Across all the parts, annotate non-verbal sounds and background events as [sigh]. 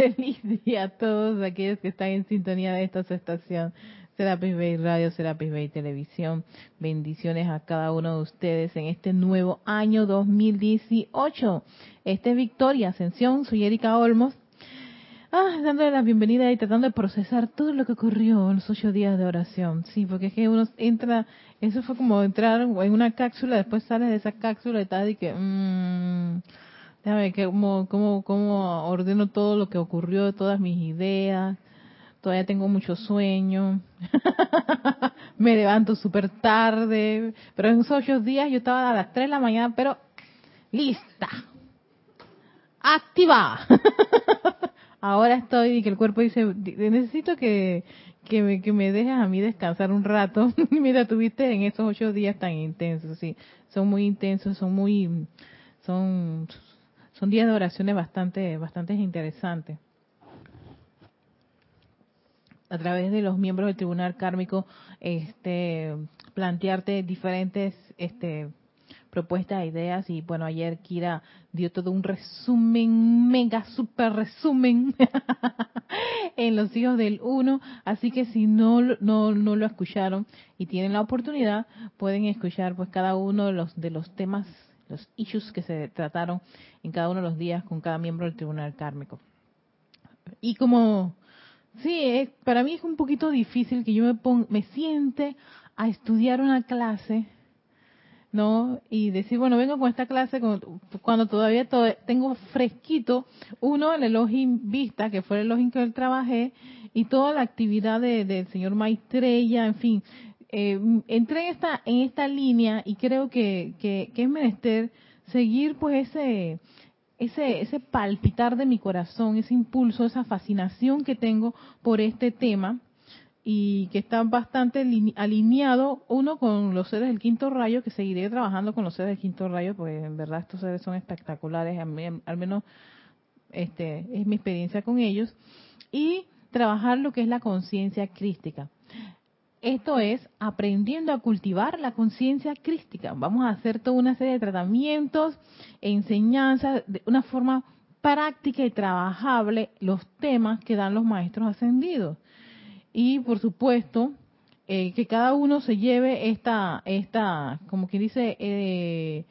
Feliz día a todos aquellos que están en sintonía de esta estación. Serapis Bay Radio, Serapis Bay Televisión. Bendiciones a cada uno de ustedes en este nuevo año 2018. Este es Victoria Ascensión, soy Erika Olmos. Ah, dándole la bienvenida y tratando de procesar todo lo que ocurrió en los ocho días de oración. Sí, porque es que uno entra, eso fue como entrar en una cápsula, después sales de esa cápsula y tal, y que, mmm, déjame ver cómo, cómo, cómo ordeno todo lo que ocurrió, todas mis ideas. Todavía tengo mucho sueño, [laughs] me levanto súper tarde, pero en esos ocho días yo estaba a las tres de la mañana, pero lista, activa. [laughs] Ahora estoy y que el cuerpo dice, necesito que, que, me, que me dejes a mí descansar un rato. [laughs] Mira, tuviste en esos ocho días tan intensos, sí, son muy intensos, son muy, son, son días de oraciones bastante, bastante interesantes. A través de los miembros del tribunal kármico este plantearte diferentes este propuestas, ideas. Y bueno, ayer Kira dio todo un resumen, mega super resumen [laughs] en los hijos del uno, así que si no, no, no lo escucharon y tienen la oportunidad, pueden escuchar pues cada uno de los, de los temas, los issues que se trataron en cada uno de los días con cada miembro del tribunal kármico. Y como Sí, para mí es un poquito difícil que yo me, me siente a estudiar una clase, ¿no? Y decir, bueno, vengo con esta clase cuando, todavía tengo fresquito, uno, el Elohim Vista, que fue el Elohim que yo trabajé, y toda la actividad del señor Maestrella, en fin. Eh, entré en esta, en esta línea y creo que, que, es menester seguir pues ese ese, ese palpitar de mi corazón, ese impulso, esa fascinación que tengo por este tema y que está bastante alineado uno con los seres del quinto rayo, que seguiré trabajando con los seres del quinto rayo, porque en verdad estos seres son espectaculares, al menos este es mi experiencia con ellos, y trabajar lo que es la conciencia crística. Esto es aprendiendo a cultivar la conciencia crística. Vamos a hacer toda una serie de tratamientos, enseñanzas, de una forma práctica y trabajable los temas que dan los maestros ascendidos. Y por supuesto, eh, que cada uno se lleve esta, esta como quien dice, eh,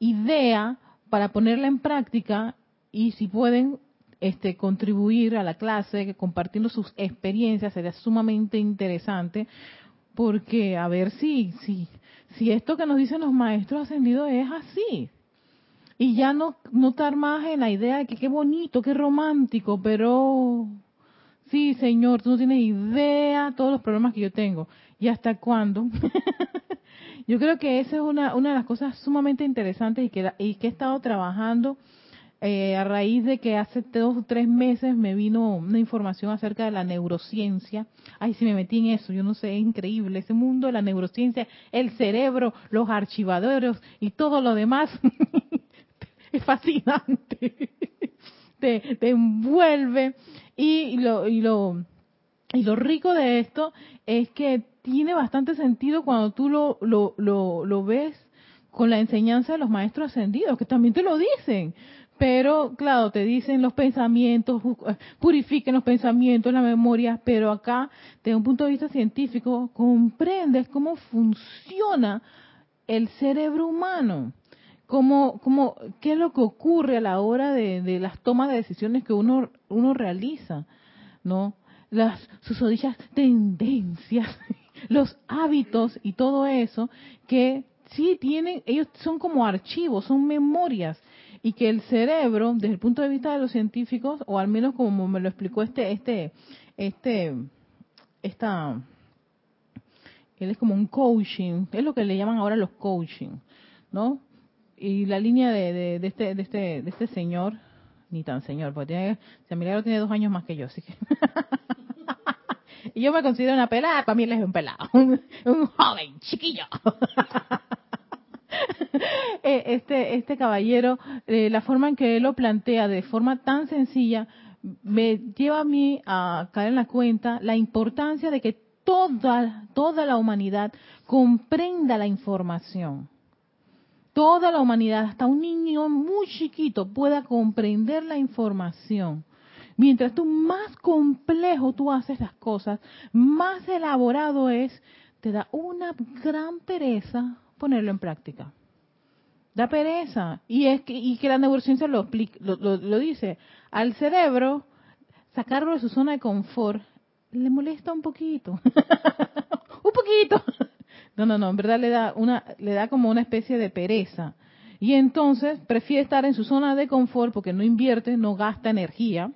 idea para ponerla en práctica y si pueden este, contribuir a la clase, compartiendo sus experiencias, sería sumamente interesante, porque a ver si, si, si esto que nos dicen los maestros ascendidos es así. Y ya no, no estar más en la idea de que qué bonito, qué romántico, pero sí, señor, tú no tienes idea todos los problemas que yo tengo. ¿Y hasta cuándo? [laughs] yo creo que esa es una, una de las cosas sumamente interesantes y que, y que he estado trabajando eh, a raíz de que hace dos o tres meses me vino una información acerca de la neurociencia. Ay, si me metí en eso, yo no sé, es increíble. Ese mundo de la neurociencia, el cerebro, los archivadores y todo lo demás, [laughs] es fascinante. [laughs] te, envuelve. Y lo, y, lo, y lo rico de esto es que tiene bastante sentido cuando tú lo, lo, lo, lo ves con la enseñanza de los maestros ascendidos, que también te lo dicen. Pero, claro, te dicen los pensamientos, eh, purifiquen los pensamientos, la memoria, pero acá, desde un punto de vista científico, comprendes cómo funciona el cerebro humano, cómo, cómo, qué es lo que ocurre a la hora de, las tomas de decisiones que uno, uno realiza, ¿no? Las susodichas tendencias, [laughs] los hábitos y todo eso, que sí tienen, ellos son como archivos, son memorias y que el cerebro, desde el punto de vista de los científicos, o al menos como me lo explicó este, este, este, esta, él es como un coaching, es lo que le llaman ahora los coaching, ¿no? Y la línea de, de, este, de este, de este señor, ni tan señor, porque tiene, se Milagro tiene dos años más que yo, así que. [laughs] y yo me considero una pelada, para mí él es un pelado, [laughs] un joven, chiquillo. [laughs] [laughs] Eh, este, este caballero, eh, la forma en que él lo plantea de forma tan sencilla, me lleva a mí a caer en la cuenta la importancia de que toda, toda la humanidad comprenda la información. Toda la humanidad, hasta un niño muy chiquito, pueda comprender la información. mientras tú más complejo tú haces las cosas, más elaborado es, te da una gran pereza ponerlo en práctica. Da pereza. Y es que, y que la neurociencia lo, lo, lo dice. Al cerebro, sacarlo de su zona de confort le molesta un poquito. [laughs] un poquito. no, no, no, en verdad le da una le da como una especie de pereza. Y entonces prefiere estar en su zona de confort porque no invierte, no gasta energía,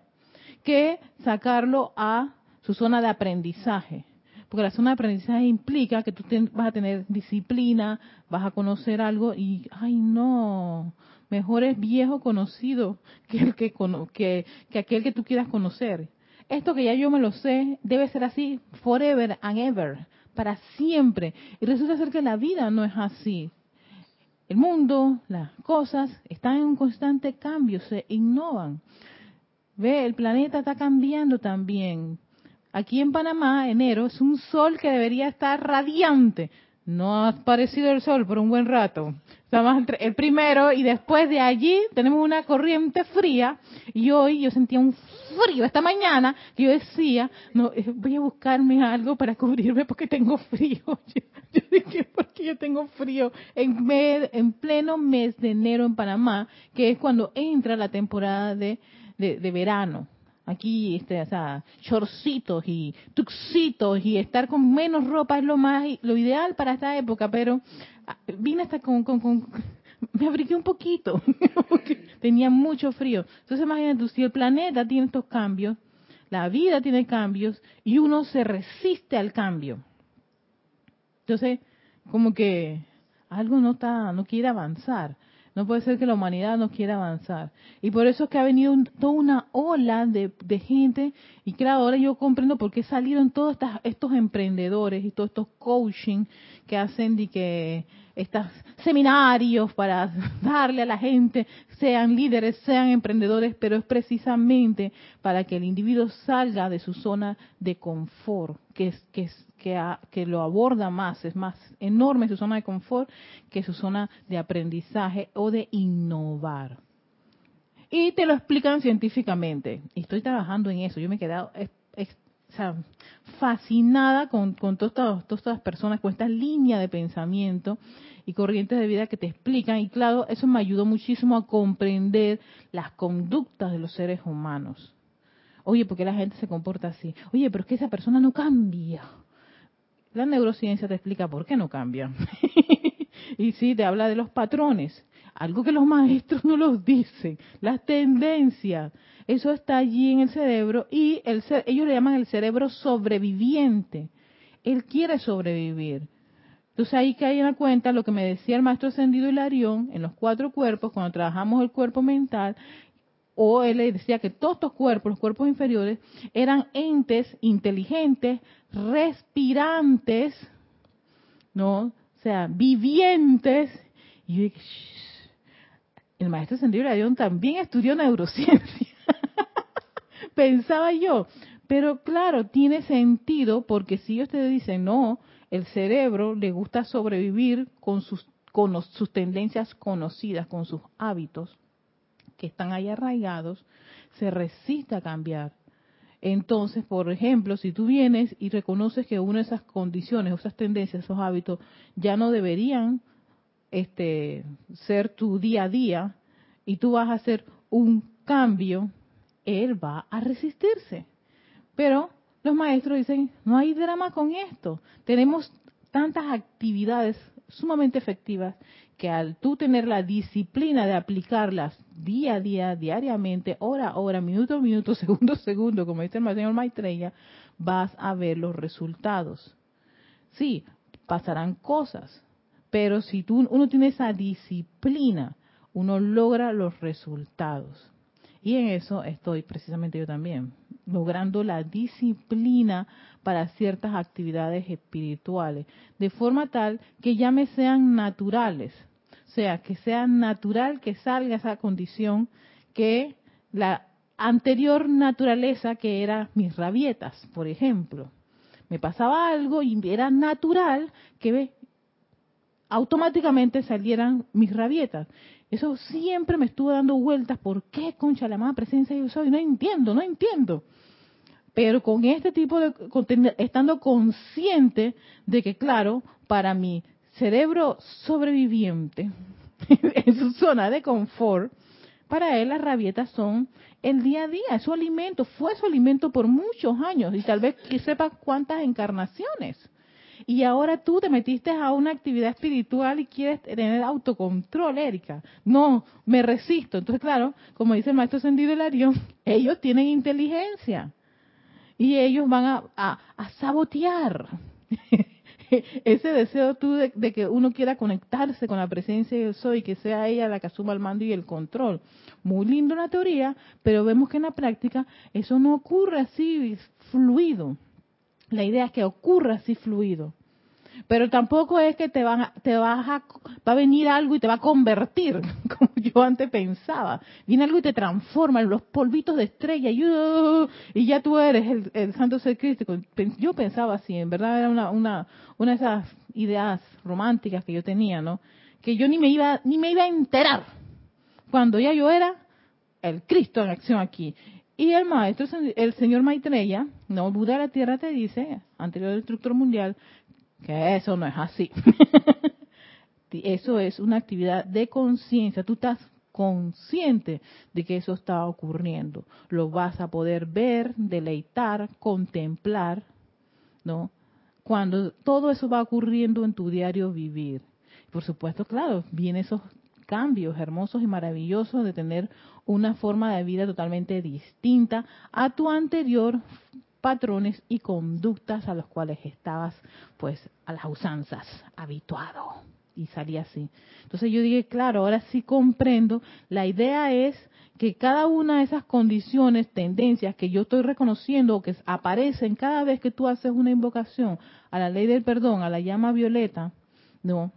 que sacarlo a su zona de aprendizaje. Porque la zona de aprendizaje implica que tú vas a tener disciplina, vas a conocer algo y, ay no, mejor es viejo conocido que, el que, que aquel que tú quieras conocer. Esto que ya yo me lo sé debe ser así forever and ever, para siempre. Y resulta ser que la vida no es así. El mundo, las cosas están en un constante cambio, se innovan. Ve, el planeta está cambiando también. Aquí en Panamá, enero, es un sol que debería estar radiante. No ha aparecido el sol por un buen rato. Estamos el primero y después de allí tenemos una corriente fría y hoy yo sentía un frío esta mañana yo decía, no, eh, voy a buscarme algo para cubrirme porque tengo frío. [laughs] Yo, dije, ¿por qué yo tengo frío? En, en pleno mes de enero en Panamá, que es cuando entra la temporada de, de verano aquí este o sea chorcitos y tuxitos y estar con menos ropa es lo más lo ideal para esta época pero ah, vine hasta con, con, con [laughs] me abrigué un poquito [laughs] tenía mucho frío. Entonces imagínate si el planeta tiene estos cambios la vida tiene cambios y uno se resiste al cambio. Entonces como que algo no está no quiere avanzar no puede ser que la humanidad no quiera avanzar. Y por eso es que ha venido toda una ola de, gente. Y claro, ahora yo comprendo por qué salieron todos estos emprendedores y todos estos coaching que hacen de que estos seminarios para [laughs] darle a la gente, sean líderes, sean emprendedores, pero es precisamente para que el individuo salga de su zona de confort, que es, que es que, lo aborda más, es más enorme su zona de confort que su zona de aprendizaje o de innovar. Y te lo explican científicamente. Y estoy trabajando en eso. Yo me he quedado fascinada con, con todas, todas estas personas, con esta línea de pensamiento y corrientes de vida que te explican. Y claro, eso me ayudó muchísimo a comprender las conductas de los seres humanos. Oye, ¿por qué la gente se comporta así? Oye, pero es que esa persona no cambia. La neurociencia te explica por qué no cambia. [laughs] y sí, te habla de los patrones, algo que los maestros no los dicen, las tendencias. Eso está allí en el cerebro y el, ellos le llaman el cerebro sobreviviente. Él quiere sobrevivir. Entonces ahí cae en la cuenta lo que me decía el maestro ascendido Hilarión en los cuatro cuerpos, cuando trabajamos el cuerpo mental, o él decía que todos estos cuerpos, los cuerpos inferiores, eran entes inteligentes, respirantes, ¿no? O sea, vivientes. Y yo dije, el maestro Sendido León también estudió neurociencia. Pensaba yo. Pero claro, tiene sentido porque si ustedes dicen, no, el cerebro le gusta sobrevivir con sus, con sus tendencias conocidas, con sus hábitos que están ahí arraigados, se resiste a cambiar. Entonces, por ejemplo, si tú vienes y reconoces que una de esas condiciones, esas tendencias, esos hábitos ya no deberían este, ser tu día a día y tú vas a hacer un cambio, él va a resistirse. Pero los maestros dicen, no hay drama con esto. Tenemos tantas actividades sumamente efectivas que al tú tener la disciplina de aplicarlas día a día, diariamente, hora a hora, minuto a minuto, [laughs] segundo a segundo, como dice el señor Maitreya, vas a ver los resultados. Sí, pasarán cosas, pero si tú, uno tiene esa disciplina, uno logra los resultados. Y en eso estoy precisamente yo también, logrando la disciplina para ciertas actividades espirituales, de forma tal que ya me sean naturales, o sea, que sea natural que salga esa condición que la anterior naturaleza que era mis rabietas, por ejemplo. Me pasaba algo y era natural que automáticamente salieran mis rabietas. Eso siempre me estuvo dando vueltas. ¿Por qué, concha, la amada presencia yo soy? No entiendo, no entiendo. Pero con este tipo de, estando consciente de que, claro, para mi cerebro sobreviviente, [laughs] en su zona de confort, para él las rabietas son el día a día, es su alimento, fue su alimento por muchos años y tal vez que sepa cuántas encarnaciones. Y ahora tú te metiste a una actividad espiritual y quieres tener autocontrol, Erika. No, me resisto. Entonces, claro, como dice el maestro Sendido Hilarión, [laughs] ellos tienen inteligencia y ellos van a, sabotear [laughs] ese deseo tú de, que uno quiera conectarse con la presencia de soy, que sea ella la que asuma el mando y el control. Muy lindo la teoría, pero vemos que en la práctica eso no ocurre así fluido. La idea es que ocurra así fluido. Pero tampoco es que te, van, te vas a, va a venir algo y te va a convertir, [laughs] como yo antes pensaba. Viene algo y te transforma en los polvitos de estrella y, uh, y ya tú eres el, santo ser crístico. Yo pensaba así, en verdad era una, una, una de esas ideas románticas que yo tenía, ¿no? Que yo ni me iba, ni me iba a enterar cuando ya yo era el Cristo en acción aquí. Y el maestro, el señor Maitreya, no, Buda de la Tierra te dice, anterior instructor mundial, que eso no es así. [laughs] eso es una actividad de conciencia. Tú estás consciente de que eso está ocurriendo. Lo vas a poder ver, deleitar, contemplar, ¿no? Cuando todo eso va ocurriendo en tu diario vivir. Por supuesto, claro, vienen esos cambios hermosos y maravillosos de tener una forma de vida totalmente distinta a tu anterior patrones y conductas a los cuales estabas, pues, a las usanzas, habituado. Y salía así. Entonces yo dije, claro, ahora sí comprendo. La idea es que cada una de esas condiciones, tendencias que yo estoy reconociendo o que aparecen cada vez que tú haces una invocación a la ley del perdón, a la llama violeta, ¿no?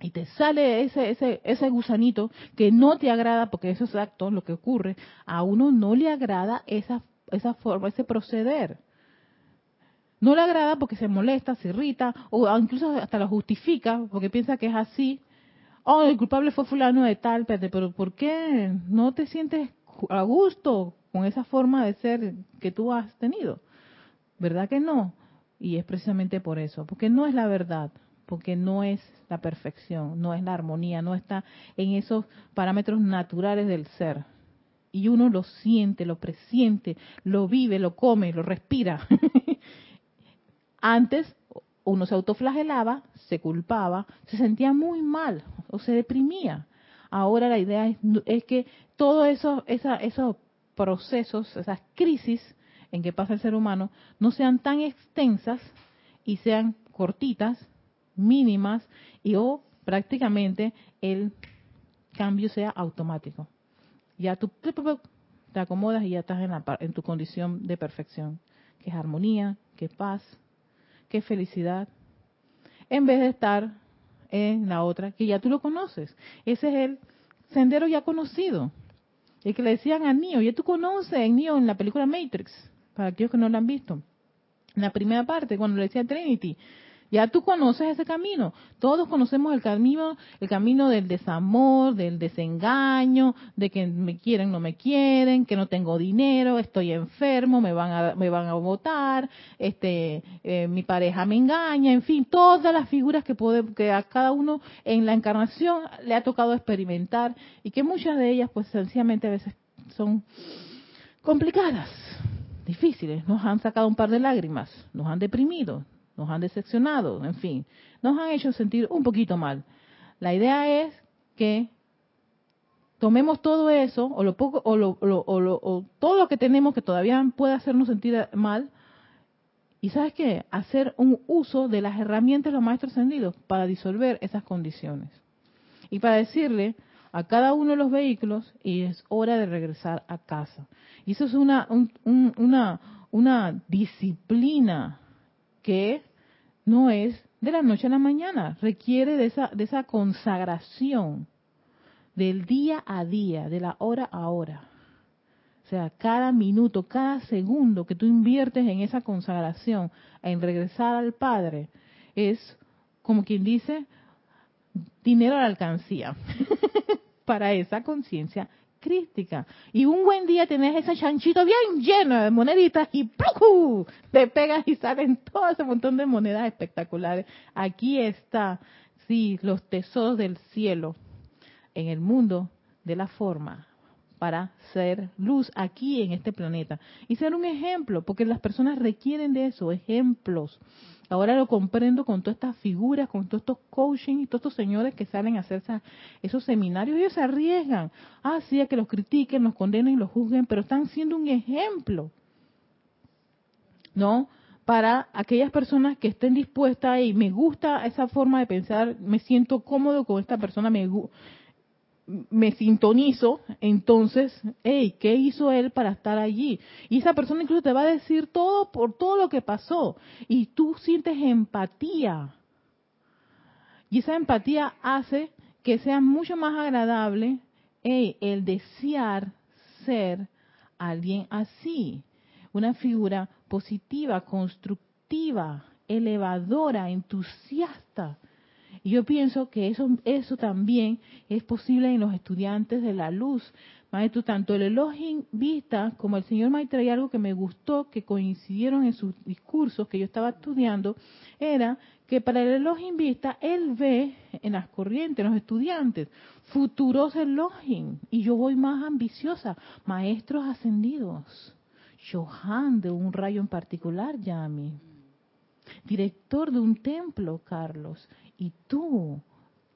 y te sale ese, ese, ese gusanito que no te agrada, porque eso es exacto lo que ocurre, a uno no le agrada esa, esa forma, ese proceder. No le agrada porque se molesta, se irrita, o incluso hasta lo justifica, porque piensa que es así. Oh, el culpable fue fulano de tal, pero ¿por qué no te sientes a gusto con esa forma de ser que tú has tenido? ¿Verdad que no? Y es precisamente por eso, porque no es la verdad porque no es la perfección, no es la armonía, no está en esos parámetros naturales del ser. Y uno lo siente, lo presiente, lo vive, lo come, lo respira. [laughs] Antes uno se autoflagelaba, se culpaba, se sentía muy mal o se deprimía. Ahora la idea es, que todos esos, esos procesos, esas crisis en que pasa el ser humano, no sean tan extensas y sean cortitas mínimas y o prácticamente el cambio sea automático. Ya tú te acomodas y ya estás en, la, en tu condición de perfección, que es armonía, que es paz, que es felicidad, en vez de estar en la otra que ya tú lo conoces. Ese es el sendero ya conocido. El que le decían a Neo, ya tú conoces a Neo en la película Matrix, para aquellos que no lo han visto. En la primera parte, cuando le decía Trinity, ya tú conoces ese camino. Todos conocemos el camino, el camino del desamor, del desengaño, de que me quieren, no me quieren, que no tengo dinero, estoy enfermo, me van a, me van a votar, este, eh, mi pareja me engaña, en fin, todas las figuras que puede, que a cada uno en la encarnación le ha tocado experimentar y que muchas de ellas, pues sencillamente a veces son complicadas, difíciles, nos han sacado un par de lágrimas, nos han deprimido, nos han decepcionado, en fin, nos han hecho sentir un poquito mal. La idea es que tomemos todo eso o lo poco o, lo, o, todo lo que tenemos que todavía puede hacernos sentir mal y sabes qué hacer un uso de las herramientas de los maestros ascendidos para disolver esas condiciones. Y para decirle a cada uno de los vehículos y es hora de regresar a casa y eso es una una una disciplina que no es de la noche a la mañana, requiere de esa, de esa consagración del día a día, de la hora a hora. O sea, cada minuto, cada segundo que tú inviertes en esa consagración, en regresar al Padre, es como quien dice, dinero a la alcancía. [laughs] para esa conciencia crística. Y un buen día tenés ese chanchito bien lleno de moneditas y ¡plujú! te pegas y salen todo ese montón de monedas espectaculares. Aquí está, sí, los tesoros del cielo en el mundo de la forma para ser luz aquí en este planeta y ser un ejemplo, porque las personas requieren de eso, ejemplos. Ahora lo comprendo con todas estas figuras, con todos estos coaching y todos estos señores que salen a hacer esos seminarios. Ellos se arriesgan. Ah, sí, a que los critiquen, los condenen y los juzguen, pero están siendo un ejemplo. ¿No? Para aquellas personas que estén dispuestas y me gusta esa forma de pensar, me siento cómodo con esta persona, me, me sintonizo, entonces, hey, ¿qué hizo él para estar allí? Y esa persona incluso te va a decir todo por todo lo que pasó. Y tú sientes empatía. Y esa empatía hace que sea mucho más agradable el desear ser alguien así. Una figura positiva, constructiva, elevadora, entusiasta y yo pienso que eso, eso también es posible en los estudiantes de la luz. Maestro, tanto el Elohim Vista como el señor Maestro, y algo que me gustó, que coincidieron en sus discursos que yo estaba estudiando, era que para el Elohim Vista, él ve en las corrientes, en los estudiantes, futuros Elohim. Y yo voy más ambiciosa, maestros ascendidos. Johan de un rayo en particular, Yami. Director de un templo, Carlos. ¿Y tú?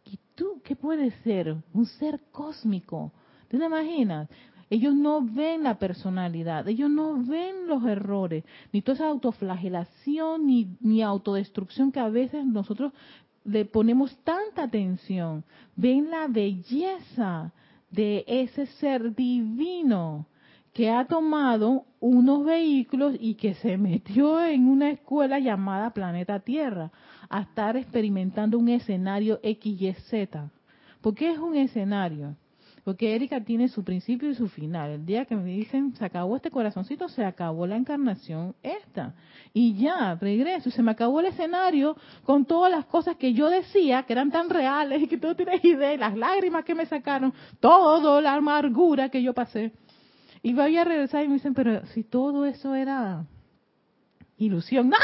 ¿Y tú qué puedes ser? Un ser cósmico. ¿Te imaginas? Ellos no ven la personalidad, ellos no ven los errores, ni toda esa autoflagelación, ni, ni autodestrucción que a veces nosotros le ponemos tanta atención. Ven la belleza de ese ser divino que ha tomado unos vehículos y que se metió en una escuela llamada Planeta Tierra a estar experimentando un escenario XYZ. ¿Por qué es un escenario? Porque Erika tiene su principio y su final. El día que me dicen, se acabó este corazoncito, se acabó la encarnación esta. Y ya, regreso. Se me acabó el escenario con todas las cosas que yo decía, que eran tan reales y [laughs] que tú tienes idea, las lágrimas que me sacaron, todo la amargura que yo pasé. Y voy a regresar y me dicen, pero si todo eso era ilusión. ¡No!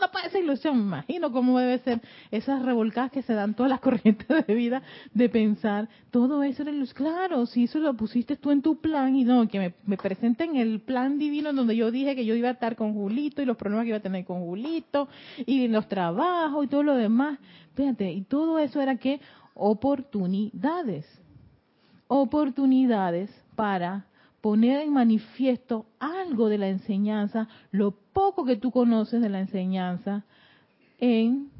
No puede ser ilusión. Me imagino cómo debe ser esas revolcadas que se dan todas las [laughs] corrientes de vida de pensar, todo eso era ilusión. Claro, si eso lo pusiste tú en tu plan y no, que me, me presenten el plan divino donde yo dije que yo iba a estar con Julito y los problemas que iba a tener con Julito y los trabajos y todo lo demás. Fíjate, y todo eso era que oportunidades. Oportunidades para poner en manifiesto algo de la enseñanza, lo poco que tú conoces de la enseñanza, en,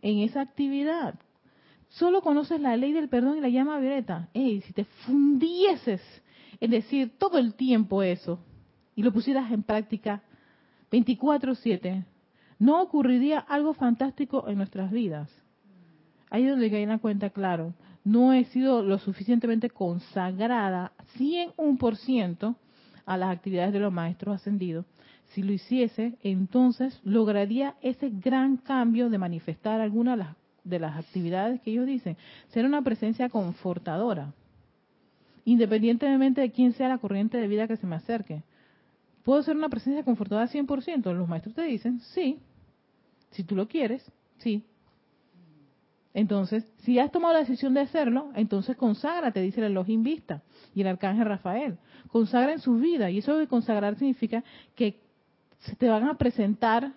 en esa actividad. Solo conoces la ley del perdón y la llama violeta. Ey, si te fundieses en decir todo el tiempo eso y lo pusieras en práctica 24/7, no ocurriría algo fantástico en nuestras vidas. Ahí es donde cae la cuenta, claro no he sido lo suficientemente consagrada 100% a las actividades de los maestros ascendidos. Si lo hiciese, entonces lograría ese gran cambio de manifestar alguna de las, de las actividades que ellos dicen. Ser una presencia confortadora, independientemente de quién sea la corriente de vida que se me acerque. ¿Puedo ser una presencia confortadora 100%? Los maestros te dicen, sí. Si tú lo quieres, sí. Entonces, si has tomado la decisión de hacerlo, entonces conságrate, dice el Elohim Vista y el Arcángel Rafael. Consagra en su vida. Y eso de consagrar significa que se te van a presentar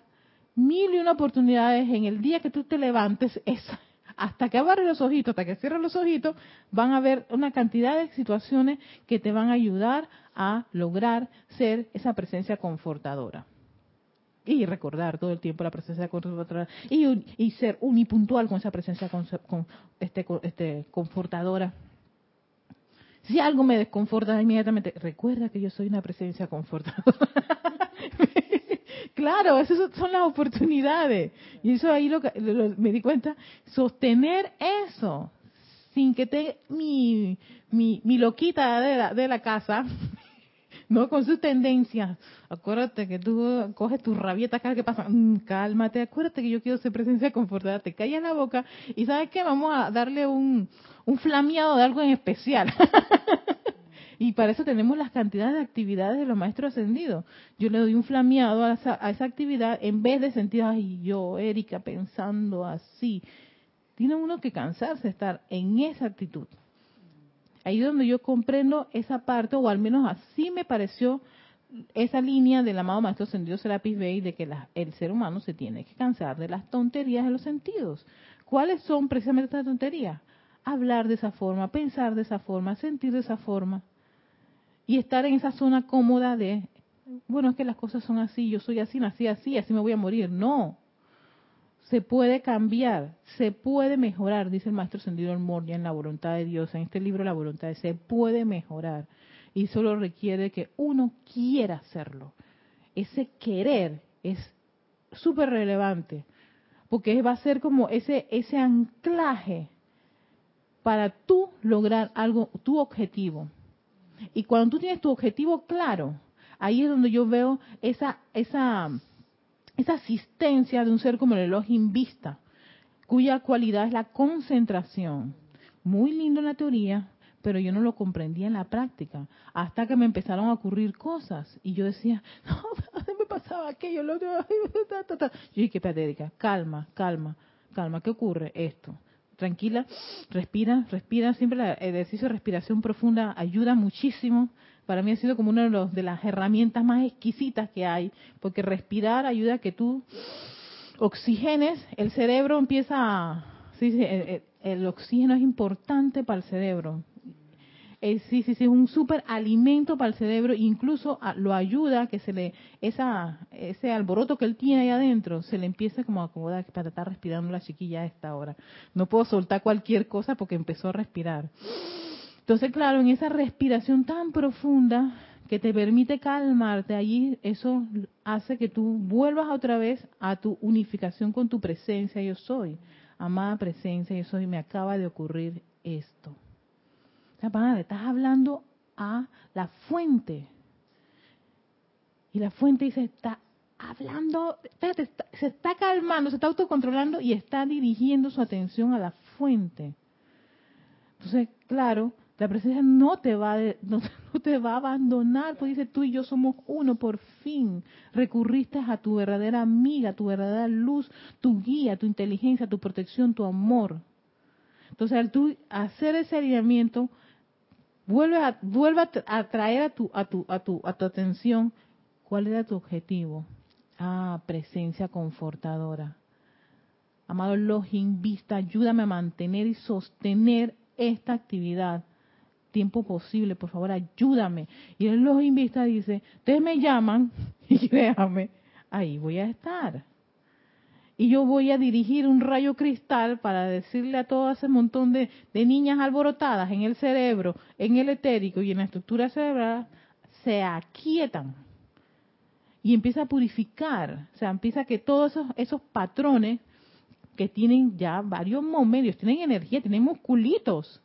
mil y una oportunidades en el día que tú te levantes. hasta que abres los ojitos, hasta que cierres los ojitos, van a haber una cantidad de situaciones que te van a ayudar a lograr ser esa presencia confortadora y recordar todo el tiempo la presencia confortadora y, y ser unipuntual con esa presencia con, este, este, confortadora. Si algo me desconforta inmediatamente, recuerda que yo soy una presencia confortadora. [laughs] claro, esas son las oportunidades. Y eso ahí lo, me di cuenta, sostener eso sin que te mi, mi, mi loquita de la, de la casa no con sus tendencias. Acuérdate que tú coges tus rabietas cada que pasa. Mm, cálmate, acuérdate que yo quiero ser presencia confortada. Te callas la boca y ¿sabes qué? Vamos a darle un, un flameado de algo en especial. [laughs] y para eso tenemos las cantidades de actividades de los maestros ascendidos. Yo le doy un flameado a esa, a esa actividad en vez de sentir, ay, yo, Erika, pensando así. Tiene uno que cansarse de estar en esa actitud. Ahí es donde yo comprendo esa parte, o al menos así me pareció esa línea del amado Maestro Ascendido Serapis Bey de que el ser humano se tiene que cansar de las tonterías de los sentidos. ¿Cuáles son precisamente estas tonterías? Hablar de esa forma, pensar de esa forma, sentir de esa forma y estar en esa zona cómoda de, bueno, es que las cosas son así, yo soy así, nací así, así me voy a morir. No, se puede cambiar, se puede mejorar, dice el maestro Sendido Moria en la voluntad de Dios, en este libro La voluntad de se puede mejorar y solo requiere que uno quiera hacerlo. Ese querer es súper relevante, porque va a ser como ese, ese anclaje para tú lograr algo, tu objetivo. Y cuando tú tienes tu objetivo claro, ahí es donde yo veo esa, esa esa asistencia de un ser como el Elohim Vista, cuya cualidad es la concentración. Muy lindo en la teoría, pero yo no lo comprendía en la práctica, hasta que me empezaron a ocurrir cosas y yo decía, [laughs] no, me pasaba aquello, lo Yo dije, Erika, calma, calma, calma, ¿qué ocurre? Esto. Tranquila, respira, respira, siempre el ejercicio de respiración profunda ayuda muchísimo para mí ha sido como una de, de las herramientas más exquisitas que hay, porque respirar ayuda a que tú oxigenes, el cerebro empieza a... Sí, el, oxígeno es importante para el cerebro. sí, sí, sí, es un súper alimento para el cerebro, incluso lo ayuda a que se le, esa, ese alboroto que él tiene ahí adentro, se le empiece como a acomodar para estar respirando la chiquilla a esta hora. No puedo soltar cualquier cosa porque empezó a respirar. Entonces, claro, en esa respiración tan profunda que te permite calmarte allí, eso hace que tú vuelvas otra vez a tu unificación con tu presencia, yo soy. Amada presencia, yo soy, me acaba de ocurrir esto. O sea, padre, estás hablando a la fuente. Y la fuente dice, está hablando, se está calmando, se está autocontrolando y está dirigiendo su atención a la fuente. Entonces, claro, la presencia no te va, [laughs] no, te va a abandonar, pues dice tú y yo somos uno, por fin recurriste a tu verdadera amiga, tu verdadera luz, tu guía, tu inteligencia, tu protección, tu amor. Entonces al tú hacer ese alineamiento, vuelve a, vuelve a traer a tu, a tu, a tu, a tu atención cuál era tu objetivo. Ah, presencia confortadora. Amado Login Vista, ayúdame a mantener y sostener esta actividad tiempo posible, por favor, ayúdame. Y él los invita, dice, ustedes me llaman [laughs] y déjame, ahí voy a estar. Y yo voy a dirigir un rayo cristal para decirle a todo ese montón de, de niñas alborotadas en el cerebro, en el etérico y en la estructura cerebral, se aquietan. Y empieza a purificar, o sea, empieza que todos esos, esos patrones que tienen ya varios momentos, tienen energía, tienen musculitos,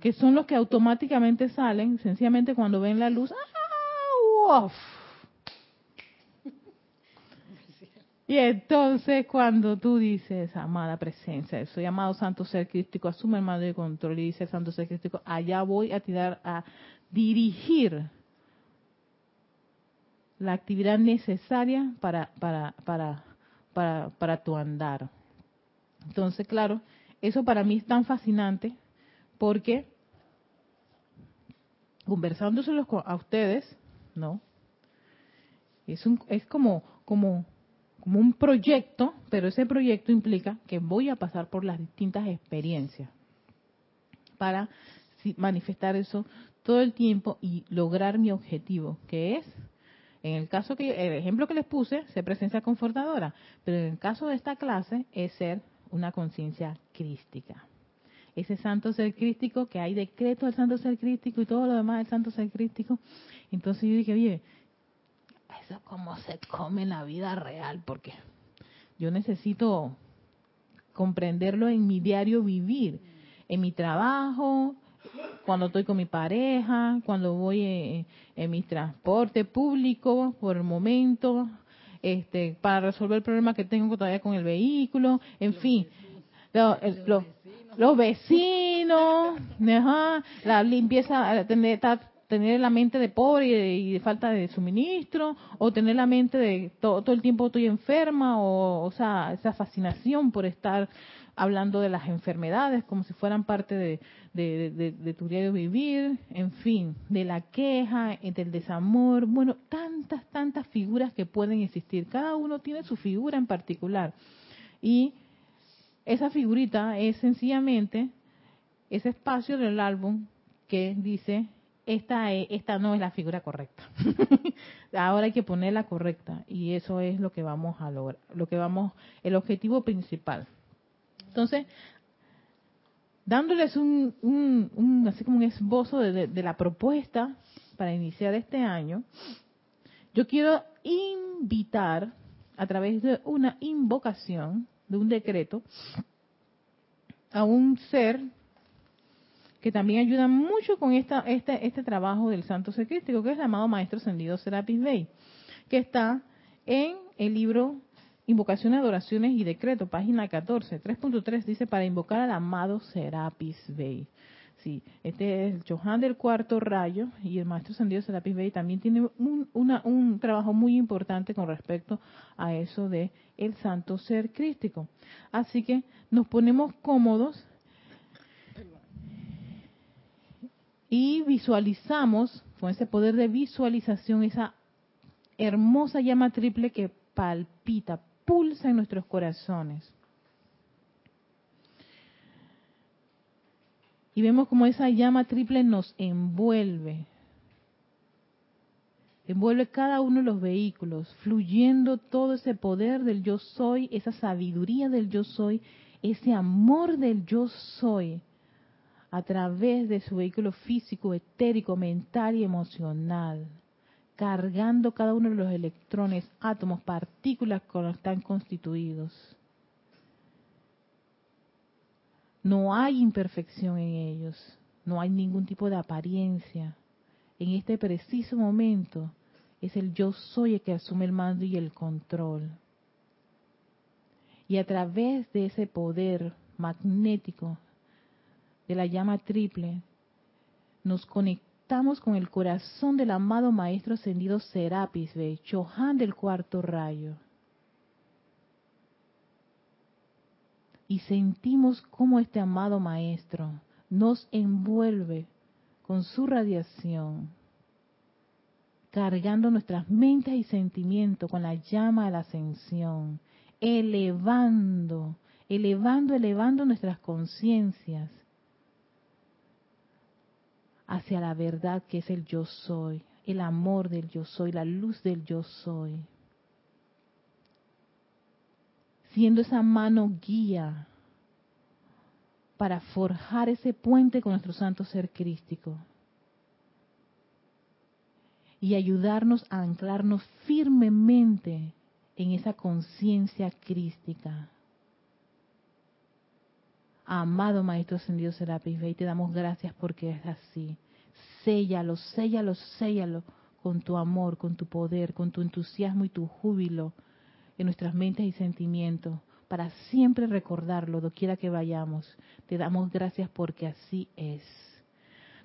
que son los que automáticamente salen, sencillamente cuando ven la luz, ¡ah! Y entonces cuando tú dices, amada presencia, soy amado santo ser crístico, asume el mando de control y dice santo ser crístico, allá voy a tirar a dirigir la actividad necesaria para, para, para, para, para tu andar. Entonces, claro, eso para mí es tan fascinante porque conversándoselos a ustedes, ¿no? Es, un, es como, como, como un proyecto, pero ese proyecto implica que voy a pasar por las distintas experiencias para manifestar eso todo el tiempo y lograr mi objetivo, que es, en el caso que, el ejemplo que les puse, ser presencia confortadora, pero en el caso de esta clase es ser una conciencia crística ese santo ser crístico, que hay decreto del santo ser crístico y todo lo demás del santo ser crístico. Entonces yo dije, oye, eso es como se come en la vida real, porque yo necesito comprenderlo en mi diario vivir, en mi trabajo, cuando estoy con mi pareja, cuando voy en, en mi transporte público por el momento, este, para resolver el problema que tengo todavía con el vehículo, en fin, los vecinos, la limpieza, tener, tener la mente de pobre y de, falta de suministro, o tener la mente de todo, el tiempo estoy enferma, o, o sea, esa fascinación por estar hablando de las enfermedades como si fueran parte de, de, tu diario vivir, en fin, de la queja, del desamor, bueno, tantas, tantas figuras que pueden existir. Cada uno tiene su figura en particular. Y esa figurita es sencillamente ese espacio del álbum que dice, esta, esta no es la figura correcta. [laughs] Ahora hay que ponerla correcta y eso es lo que vamos a lograr, lo que vamos, el objetivo principal. Entonces, dándoles un, un, así como un esbozo de la propuesta para iniciar este año, yo quiero invitar a través de una invocación, de un decreto, a un ser que también ayuda mucho con esta, este, este trabajo del santo ser que es el amado Maestro Ascendido Serapis Bey, que está en el libro Invocaciones, Adoraciones y Decreto, página 14, 3.3, dice para invocar al amado Serapis Bey. Sí, este es el Johan del cuarto rayo y el maestro Ascendido Serapis Bey también tiene un, un trabajo muy importante con respecto a eso de el santo ser crístico. Así que nos ponemos cómodos y visualizamos con ese poder de visualización esa hermosa llama triple que palpita, pulsa en nuestros corazones. Y vemos como esa llama triple nos envuelve. Envuelve cada uno de los vehículos, fluyendo todo ese poder del yo soy, esa sabiduría del yo soy, ese amor del yo soy, a través de su vehículo físico, etérico, mental y emocional cargando cada uno de los electrones, átomos, partículas con los que están constituidos. No hay imperfección en ellos, no hay ningún tipo de apariencia. En este preciso momento es el yo soy el que asume el mando y el control. Y a través de ese poder magnético de la llama triple, nos conectamos con el corazón del amado Maestro Ascendido Serapis Bey, Chohan del cuarto rayo. Y sentimos cómo este amado Maestro nos envuelve con su radiación, cargando nuestras mentes y sentimientos con la llama de la ascensión, elevando, elevando, elevando nuestras conciencias hacia la verdad que es el yo soy, el amor del yo soy, la luz del yo soy. Siendo esa mano guía para forjar ese puente con nuestro santo ser crístico y ayudarnos a anclarnos firmemente en esa conciencia crística. Amado Maestro Ascendido Serapis Bey, te damos gracias porque es así. Séllalo, séllalo, séllalo con tu amor, con tu poder, con tu entusiasmo y tu júbilo en nuestras mentes y sentimientos, para siempre recordarlo, doquiera que vayamos. Te damos gracias porque así es.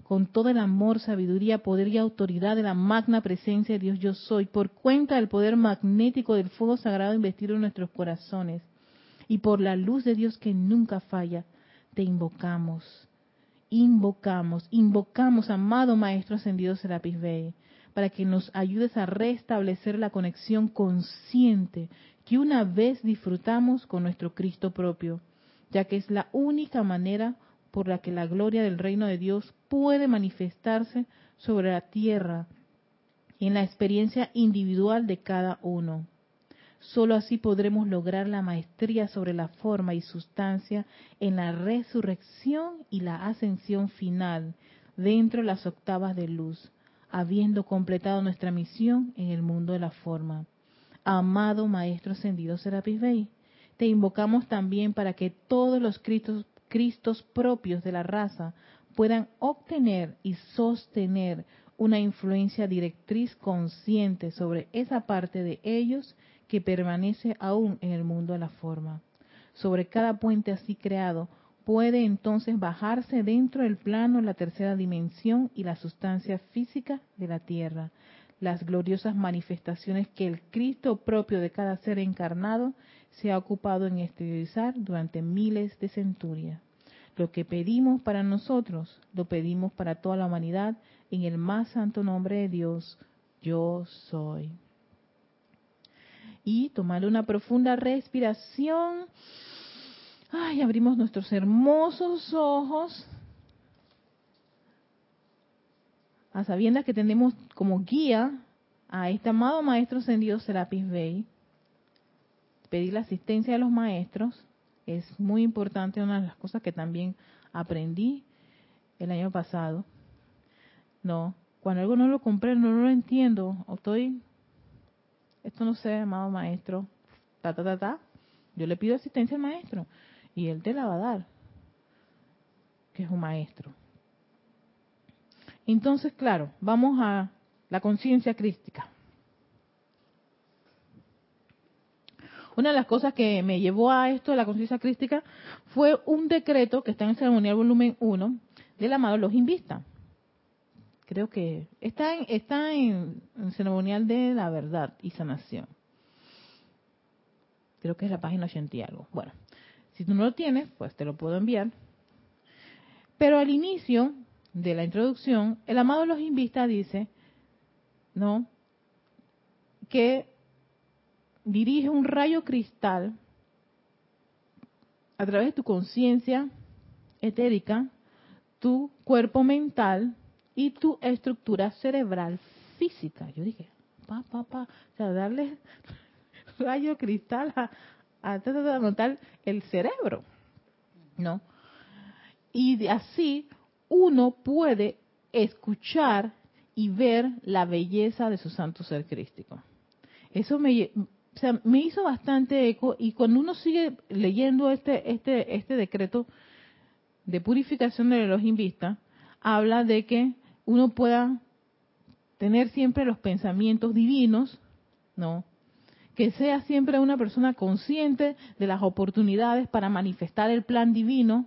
Con todo el amor, sabiduría, poder y autoridad de la magna presencia de Dios yo soy, por cuenta del poder magnético del fuego sagrado investido en nuestros corazones, y por la luz de Dios que nunca falla, te invocamos, invocamos, invocamos, amado Maestro Ascendido Serapis Bey, para que nos ayudes a restablecer la conexión consciente que una vez disfrutamos con nuestro Cristo propio, ya que es la única manera por la que la gloria del reino de Dios puede manifestarse sobre la tierra en la experiencia individual de cada uno. Solo así podremos lograr la maestría sobre la forma y sustancia en la resurrección y la ascensión final dentro de las octavas de luz, habiendo completado nuestra misión en el mundo de la forma. Amado Maestro Ascendido Serapis Bey, te invocamos también para que todos los Cristos, Cristos propios de la raza puedan obtener y sostener una influencia directriz consciente sobre esa parte de ellos que permanece aún en el mundo de la forma. Sobre cada puente así creado puede entonces bajarse dentro del plano la tercera dimensión y la sustancia física de la tierra, las gloriosas manifestaciones que el Cristo propio de cada ser encarnado se ha ocupado en exteriorizar durante miles de centurias. Lo que pedimos para nosotros, lo pedimos para toda la humanidad en el más santo nombre de Dios, yo soy. Y tomar una profunda respiración. Ay, abrimos nuestros hermosos ojos. A sabiendas que tenemos como guía a este amado Maestro Ascendido Serapis Bey. Pedir la asistencia de los maestros es muy importante, una de las cosas que también aprendí el año pasado. No, cuando algo no lo compré, no lo entiendo, o estoy, esto no sé, amado maestro, ta, ta, ta, ta, yo le pido asistencia al maestro y él te la va a dar, que es un maestro. Entonces, claro, vamos a la conciencia crística. Una de las cosas que me llevó a esto de la conciencia crística fue un decreto que está en el ceremonial volumen 1 del amado Los Invista. Creo que está en, está en ceremonial de la verdad y sanación. Creo que es la página 80 y algo. Bueno, si tú no lo tienes, pues te lo puedo enviar. Pero al inicio de la introducción, el amado Los Invista dice, ¿no? Que dirige un rayo cristal a través de tu conciencia etérica, tu cuerpo mental y tu estructura cerebral física. Yo dije, pa, pa, pa, o sea, darle [laughs] rayo cristal a, a, a el cerebro, ¿no? Y así uno puede escuchar y ver la belleza de su santo ser crístico. Eso me, o sea, me hizo bastante eco y cuando uno sigue leyendo este, este, este decreto de purificación del reloj vista, habla de que uno pueda tener siempre los pensamientos divinos, ¿no? Que sea siempre una persona consciente de las oportunidades para manifestar el plan divino,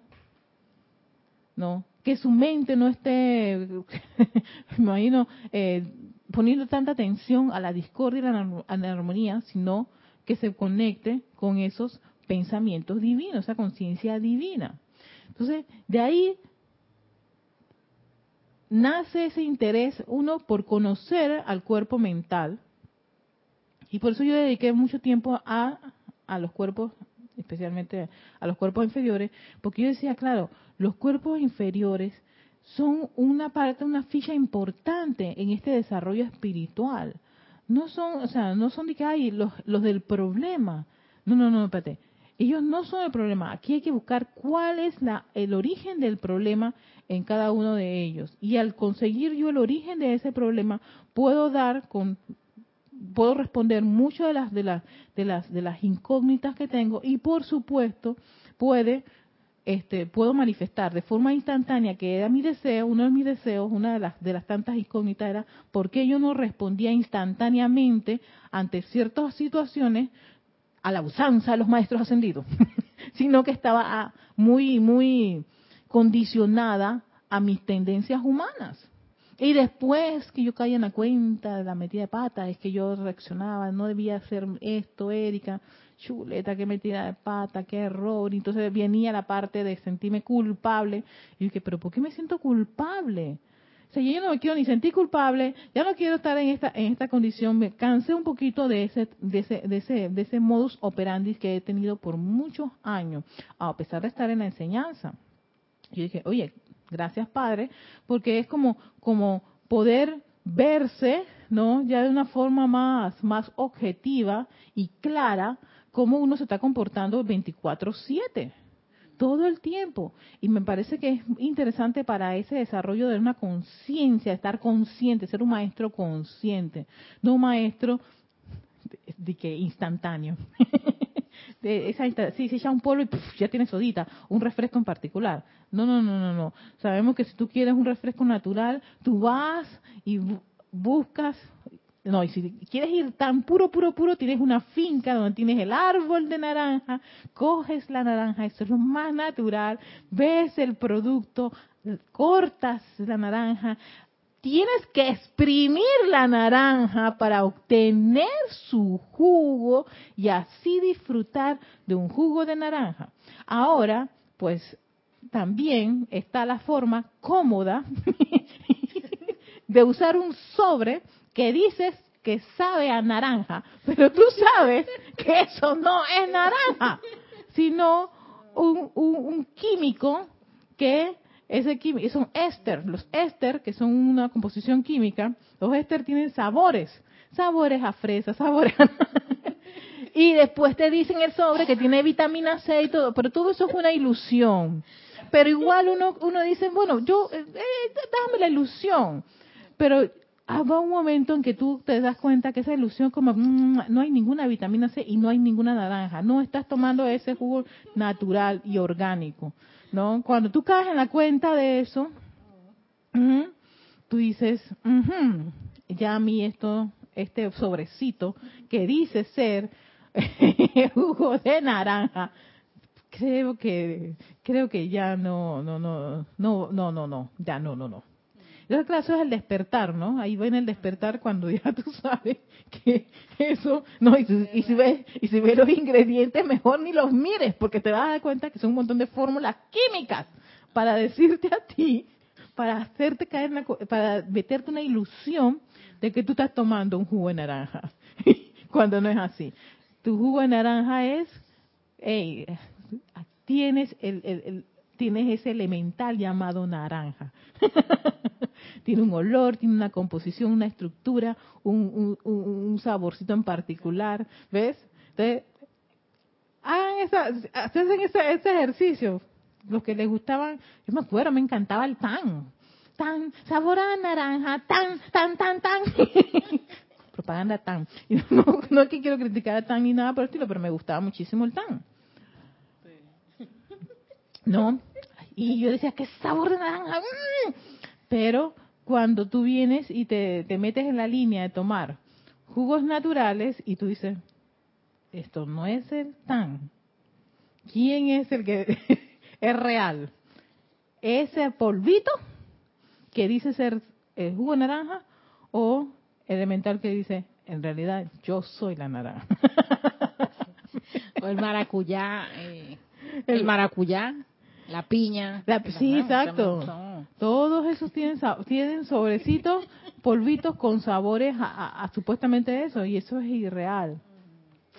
¿no? Que su mente no esté, [laughs] me imagino, eh, poniendo tanta atención a la discordia y la armonía, sino que se conecte con esos pensamientos divinos, esa conciencia divina. Entonces, de ahí nace ese interés, uno, por conocer al cuerpo mental, y por eso yo dediqué mucho tiempo a, a los cuerpos, especialmente a los cuerpos inferiores, porque yo decía, claro, los cuerpos inferiores son una parte, una ficha importante en este desarrollo espiritual. No son, o sea, no son de que hay los, los del problema. No, no, no, espérate. Ellos no son el problema. Aquí hay que buscar cuál es la, el origen del problema en cada uno de ellos. Y al conseguir yo el origen de ese problema, puedo dar con puedo responder muchas de las de las de las de las incógnitas que tengo y por supuesto puede este, puedo manifestar de forma instantánea que era mi deseo, uno de mis deseos, una de las, de las tantas incógnitas era por qué yo no respondía instantáneamente ante ciertas situaciones a la usanza de los maestros ascendidos, [laughs] sino que estaba ah, muy, muy condicionada a mis tendencias humanas. Y después que yo caía en la cuenta de la metida de pata, es que yo reaccionaba, no debía hacer esto, Erika, chuleta, qué metida de pata, qué error. Y entonces venía la parte de sentirme culpable. Y dije, pero ¿por qué me siento culpable? O sea, yo no me quiero ni sentir culpable, ya no quiero estar en esta en esta condición. Me cansé un poquito de ese de ese de ese de ese modus operandi que he tenido por muchos años, a pesar de estar en la enseñanza. Yo dije, oye, gracias Padre, porque es como como poder verse, ¿no? Ya de una forma más más objetiva y clara cómo uno se está comportando 24/7, todo el tiempo. Y me parece que es interesante para ese desarrollo de una conciencia, estar consciente, ser un maestro consciente, no un maestro de, que instantáneo, [laughs] de esa insta- sí, se echa un polvo y ya tienes sodita, un refresco en particular. No, no, no, no, no. Sabemos que si tú quieres un refresco natural, tú vas y bu- buscas no, y si quieres ir tan puro, puro, puro, tienes una finca donde tienes el árbol de naranja, coges la naranja, eso es lo más natural, ves el producto, cortas la naranja, tienes que exprimir la naranja para obtener su jugo y así disfrutar de un jugo de naranja. Ahora, pues también está la forma cómoda [laughs] de usar un sobre que dices que sabe a naranja, pero tú sabes que eso no es naranja, sino un, un, un químico que ese químico, son éster, los éster, que son una composición química, los éster tienen sabores, sabores a fresa, sabores a... [laughs] y después te dicen el sobre que tiene vitamina C y todo, pero todo eso es una ilusión. Pero igual uno, uno dice, bueno, yo, eh, eh, dame la ilusión. Pero va un momento en que tú te das cuenta que esa ilusión como mm, no hay ninguna vitamina C y no hay ninguna naranja, no estás tomando ese jugo natural y orgánico, ¿no? Cuando tú caes en la cuenta de eso, tú dices, ya a mí esto, este sobrecito que dice ser [laughs] jugo de naranja, creo que creo que ya no no no no no no no ya no no no entonces, claro, eso es el despertar, ¿no? Ahí viene el despertar cuando ya tú sabes que eso, no, y, si- y si ves, y si ves los ingredientes, mejor ni los mires, porque te vas a dar cuenta que son un montón de fórmulas químicas para decirte a ti, para hacerte caer cu- para meterte una ilusión de que tú estás tomando un jugo de naranja, [laughs] cuando no es así. Tu jugo de naranja es, hey, tienes el, el- el- tienes ese elemental llamado naranja. [laughs] tiene un olor, tiene una composición, una estructura, un, saborcito en particular, ¿ves? Entonces, hagan esa, hacen ese, ese ejercicio. Los que les gustaban, yo me acuerdo, me encantaba el tan, tan, sabor naranja, tan, tan, tan, tan. [laughs] Propaganda tan. Y [laughs] No, no es que quiero criticar a tan ni nada por el estilo, pero me gustaba muchísimo el tan. ¿No? Y yo decía, qué sabor de naranja. mm". Pero cuando tú vienes y te, te metes en la línea de tomar jugos naturales y tú dices, esto no es el tan. ¿Quién es el que [laughs] es real? ¿Ese polvito que dice ser eh, jugo de naranja o elemental que dice, en realidad yo soy la naranja? [laughs] O el maracuyá, eh, el maracuyá, la piña. La- sí, exacto. son- Todos esos tienen, tienen sobrecitos, polvitos con sabores a, a- a supuestamente eso, y eso es irreal.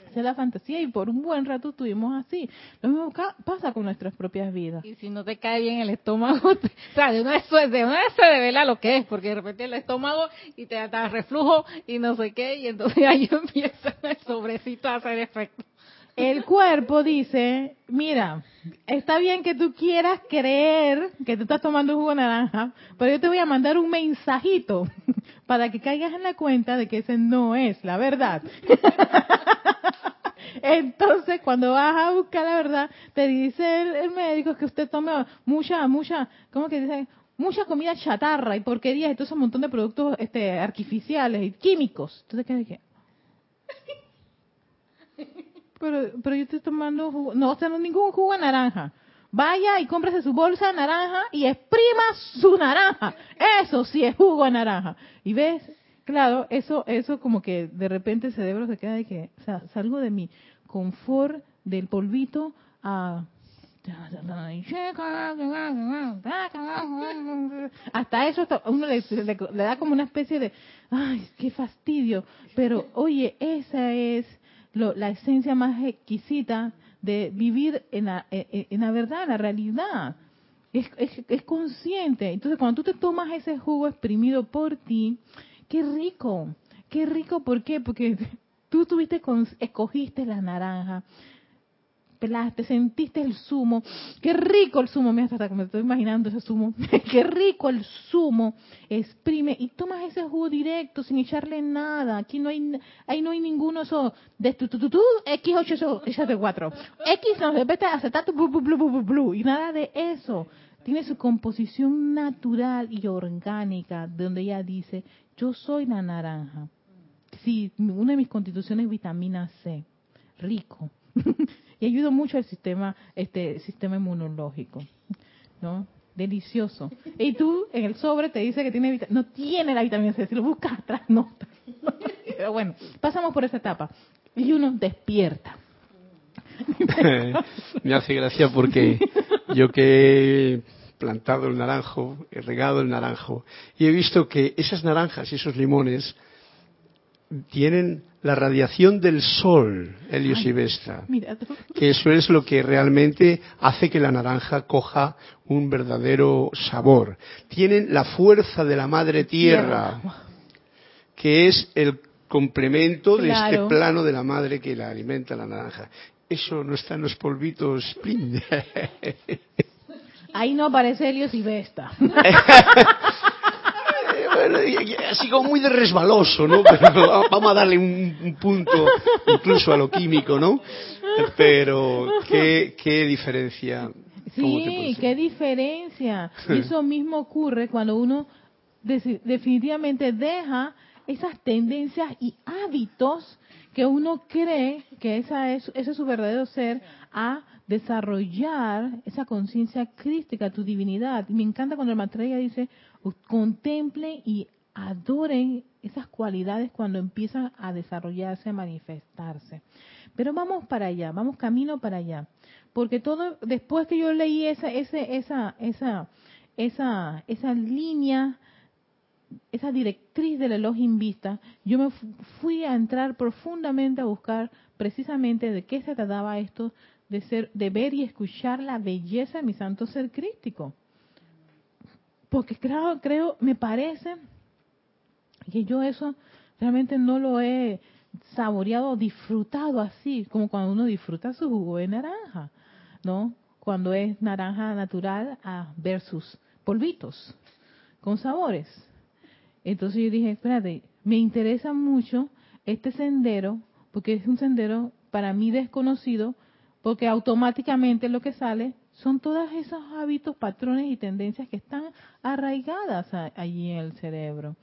Esa es la fantasía, y por un buen rato estuvimos así. Lo mismo pasa con nuestras propias vidas. Y si no te cae bien el estómago, te- [laughs] o sea, de una vez, de una vez se revela lo que es, porque de repente el estómago y te da reflujo y no sé qué, y entonces [laughs] ahí empieza el sobrecito a hacer efecto. El cuerpo dice, mira, está bien que tú quieras creer que tú estás tomando jugo naranja, pero yo te voy a mandar un mensajito [laughs] para que caigas en la cuenta de que ese no es la verdad. [laughs] Entonces, cuando vas a buscar la verdad, te dice el, médico que usted tome mucha, mucha, ¿cómo que dice? Mucha comida chatarra y porquerías todo ese montón de productos este, artificiales y químicos. Entonces, ¿qué dije? Pero, pero yo estoy tomando jugo, no, o sea, no ningún jugo de naranja. Vaya y cómprese su bolsa de naranja y exprima su naranja. Eso sí es jugo de naranja. Y ves, claro, eso, eso como que de repente el cerebro se queda de que, o sea, salgo de mi confort del polvito a hasta eso hasta uno le, le- da como una especie de ay qué fastidio pero oye esa es lo- la esencia más exquisita de vivir en la, en, en la verdad la realidad es, es, es consciente entonces cuando tú te tomas ese jugo exprimido por ti qué rico qué rico ¿por qué? porque [laughs] tú tuviste con, escogiste la naranja desplaste, sentiste el zumo, qué rico el zumo, mira, hasta me estoy imaginando ese zumo, [laughs] qué rico el zumo, exprime y tomas ese jugo directo sin echarle nada, aquí no hay, ahí no hay ninguno eso de tu, tu, tu, tu X8, 4 X no, de acetato, blu, blu, blu, blu, y nada de eso. Tiene su composición natural y orgánica, donde ella dice, yo soy la naranja. Sí, una de mis constituciones es vitamina C, rico. [laughs] y ayuda mucho al sistema, este sistema inmunológico, ¿no? Delicioso. Y tú en el sobre te dice que tiene no tiene la vitamina C, si lo buscas atrás no. [laughs] Pero bueno, pasamos por esa etapa y uno despierta. [laughs] Me hace gracia porque yo que he plantado el naranjo, he regado el naranjo y he visto que esas naranjas y esos limones tienen la radiación del sol, Helios y Vesta, que eso es lo que realmente hace que la naranja coja un verdadero sabor. Tienen la fuerza de la madre tierra, que es el complemento de este plano de la madre que la alimenta la naranja. Eso no está en los polvitos Ahí no aparece Helios y Vesta. [laughs] como muy de resbaloso, ¿no? vamos a darle un, punto incluso a lo químico, ¿no? Pero, ¿qué, qué diferencia? Sí, qué diferencia. Eso mismo ocurre cuando uno definitivamente deja esas tendencias y hábitos que uno cree que esa es, ese es su verdadero ser a desarrollar esa conciencia crística, tu divinidad. Y me encanta cuando el Maitreya dice, contemplen y adoren esas cualidades cuando empiezan a desarrollarse, a manifestarse. Pero vamos para allá, vamos camino para allá. Porque todo, después que yo leí esa, ese, esa, esa, esa, esa línea, esa directriz del Elohim Vista, yo me fui a entrar profundamente a buscar precisamente de qué se trataba esto de ser, de ver y escuchar la belleza de mi santo ser crístico. Porque creo, creo, me parece que yo eso realmente no lo he saboreado, disfrutado así, como cuando uno disfruta su jugo de naranja, ¿no? Cuando es naranja natural versus polvitos, con sabores. Entonces yo dije, espérate, me interesa mucho este sendero, porque es un sendero para mí desconocido, porque automáticamente lo que sale son todos esos hábitos, patrones y tendencias que están arraigadas allí en el cerebro.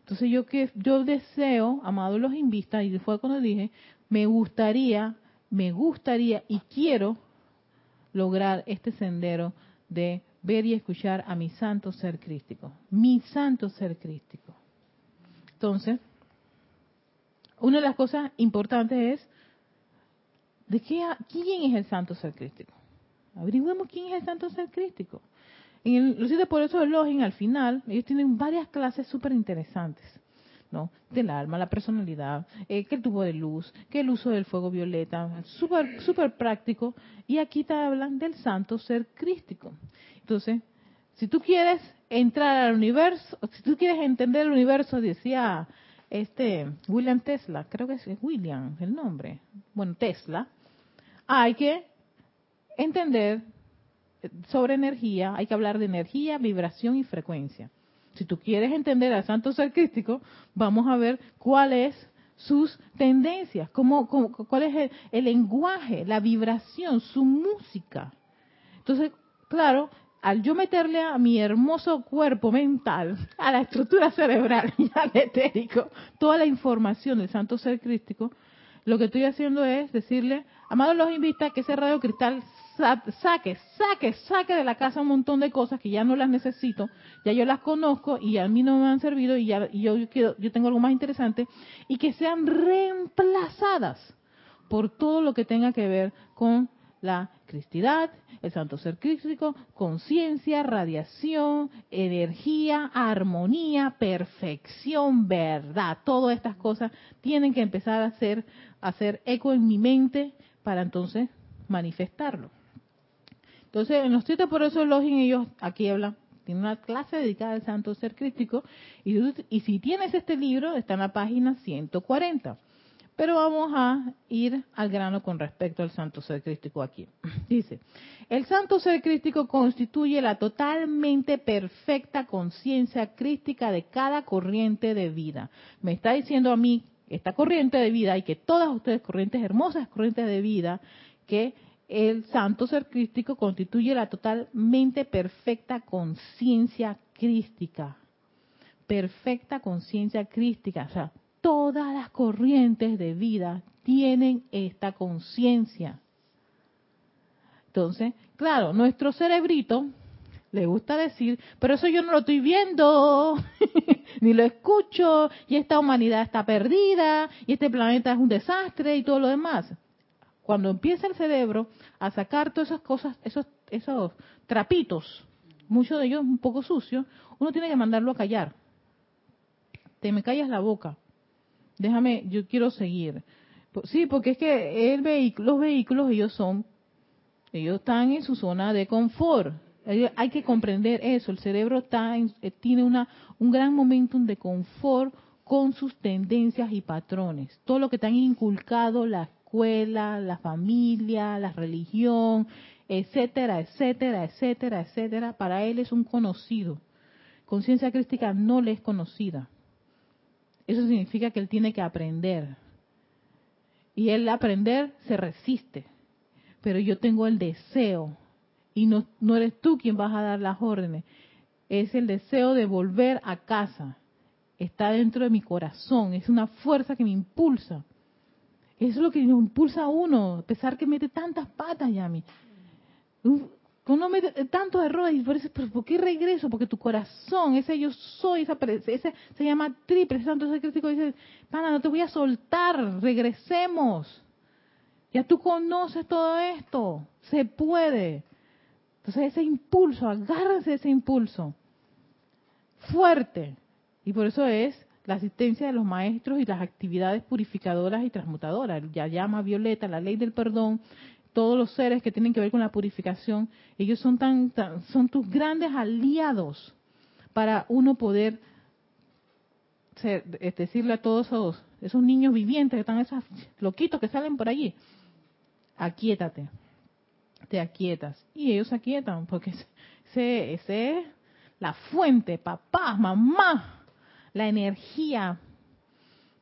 Entonces yo que yo deseo, amado los invistas, y fue cuando dije, me gustaría, me gustaría y quiero lograr este sendero de ver y escuchar a mi santo ser crístico, mi santo ser crístico. Entonces, una de las cosas importantes es ¿De qué, quién es el santo ser crístico? Averigüemos quién es el santo ser crístico. En el, los siete por eso Login, al final, ellos tienen varias clases súper interesantes. ¿no? Del alma, la personalidad, eh, que el tubo de luz, que el uso del fuego violeta, súper super práctico. Y aquí te hablan del santo ser crístico. Entonces, si tú quieres entrar al universo, si tú quieres entender el universo, decía este William Tesla, creo que es William el nombre, bueno, Tesla, hay que entender sobre energía, hay que hablar de energía, vibración y frecuencia. Si tú quieres entender al santo ser crístico, vamos a ver cuáles sus tendencias, cómo, cuál es el, el, lenguaje, la vibración, su música. Entonces, claro, al yo meterle a mi hermoso cuerpo mental, a la estructura cerebral [laughs] y al etérico, toda la información del santo ser crístico, lo que estoy haciendo es decirle, amado los invita que ese radio cristal saque, saque, saque de la casa un montón de cosas que ya no las necesito, ya yo las conozco y a mí no me han servido y, ya, yo, yo tengo algo más interesante, y que sean reemplazadas por todo lo que tenga que ver con la cristidad, el santo ser crístico, conciencia, radiación, energía, armonía, perfección, verdad. Todas estas cosas tienen que empezar a hacer, a hacer eco en mi mente para entonces manifestarlo. Entonces, en los siete por eso Login ellos aquí hablan, tienen una clase dedicada al santo ser crístico y, y si tienes este libro está en la página 140 Pero vamos a ir al grano con respecto al santo ser crístico aquí. [clears throat] Dice, el santo ser crístico constituye la totalmente perfecta conciencia crística de cada corriente de vida. Me está diciendo a mí esta corriente de vida y que todas ustedes corrientes hermosas, corrientes de vida, que el santo ser crístico constituye la totalmente perfecta conciencia crística. Perfecta conciencia crística. O sea, todas las corrientes de vida tienen esta conciencia. Entonces, claro, nuestro cerebrito le gusta decir, pero eso yo no lo estoy viendo, [laughs] ni lo escucho, y esta humanidad está perdida, y este planeta es un desastre y todo lo demás. Cuando empieza el cerebro a sacar todas esas cosas, esos, esos trapitos, muchos de ellos un poco sucios, uno tiene que mandarlo a callar. Te me callas la boca déjame, yo quiero seguir. Sí, porque es que el vehículo, los vehículos, ellos son, ellos están en su zona de confort. Hay que comprender eso. El cerebro está eh, tiene una, un gran momentum de confort con sus tendencias y patrones. Todo lo que te han inculcado la escuela, la familia, la religión, etcétera, etcétera, etcétera, etcétera, para él es un conocido. Conciencia crística no le es conocida. Eso significa que él tiene que aprender. Y él aprender se resiste. Pero yo tengo el deseo. Y no, no eres tú quien vas a dar las órdenes. Es el deseo de volver a casa. Está dentro de mi corazón. Es una fuerza que me impulsa. Eso es lo que nos impulsa a uno, a pesar que mete tantas patas, Yami uno mete tantos errores y por eso, ¿por qué regreso? Porque tu corazón, ese yo soy, esa, ese se llama triple, ese santo crítico dice, pana, no te voy a soltar, regresemos. Ya tú conoces todo esto, se puede. Entonces ese impulso, agárrense ese impulso, fuerte. Y por eso es la asistencia de los maestros y las actividades purificadoras y transmutadoras. Ya llama Violeta, la ley del perdón, todos los seres que tienen que ver con la purificación, ellos son tan, son tus grandes aliados para uno poder decirle a todos esos, esos niños vivientes que están esos loquitos que salen por allí, aquietate, te aquietas y ellos se aquietan porque ese, ese es la fuente, papá, mamá, la energía.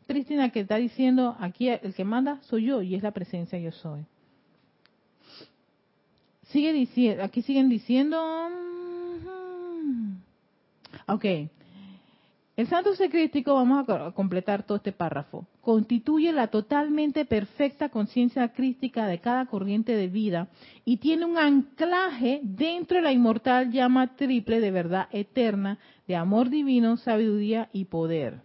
Cristina que está diciendo aquí el que manda soy yo y es la presencia yo soy. Sigue diciendo, aquí siguen diciendo, ok, el santo secrístico, vamos a completar todo este párrafo, constituye la totalmente perfecta conciencia crística de cada corriente de vida y tiene un anclaje dentro de la inmortal llama triple de verdad eterna, de amor divino, sabiduría y poder.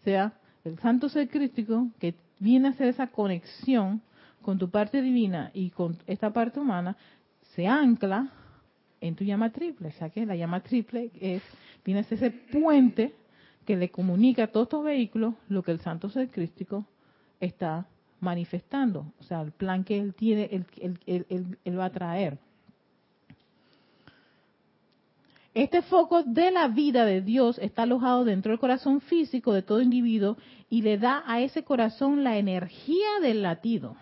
O sea, el santo ser crístico que viene a hacer esa conexión con tu parte divina y con esta parte humana, se ancla en tu llama triple. O sea que la llama triple es, viene a ser ese puente que le comunica a todos estos vehículos lo que el santo ser crístico está manifestando. O sea, el plan que él tiene, él, va a traer. Este foco de la vida de Dios está alojado dentro del corazón físico de todo individuo y le da a ese corazón la energía del latido.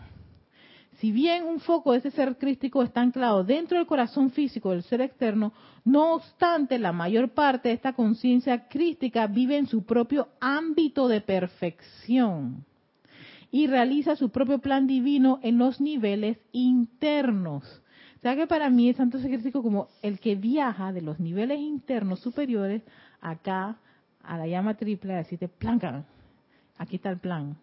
Si bien un foco de ese ser crístico está anclado dentro del corazón físico del ser externo, no obstante, la mayor parte de esta conciencia crística vive en su propio ámbito de perfección y realiza su propio plan divino en los niveles internos. O sea que para mí el santo ser crístico como el que viaja de los niveles internos superiores acá a la llama triple a decirte, plan, aquí está el plan.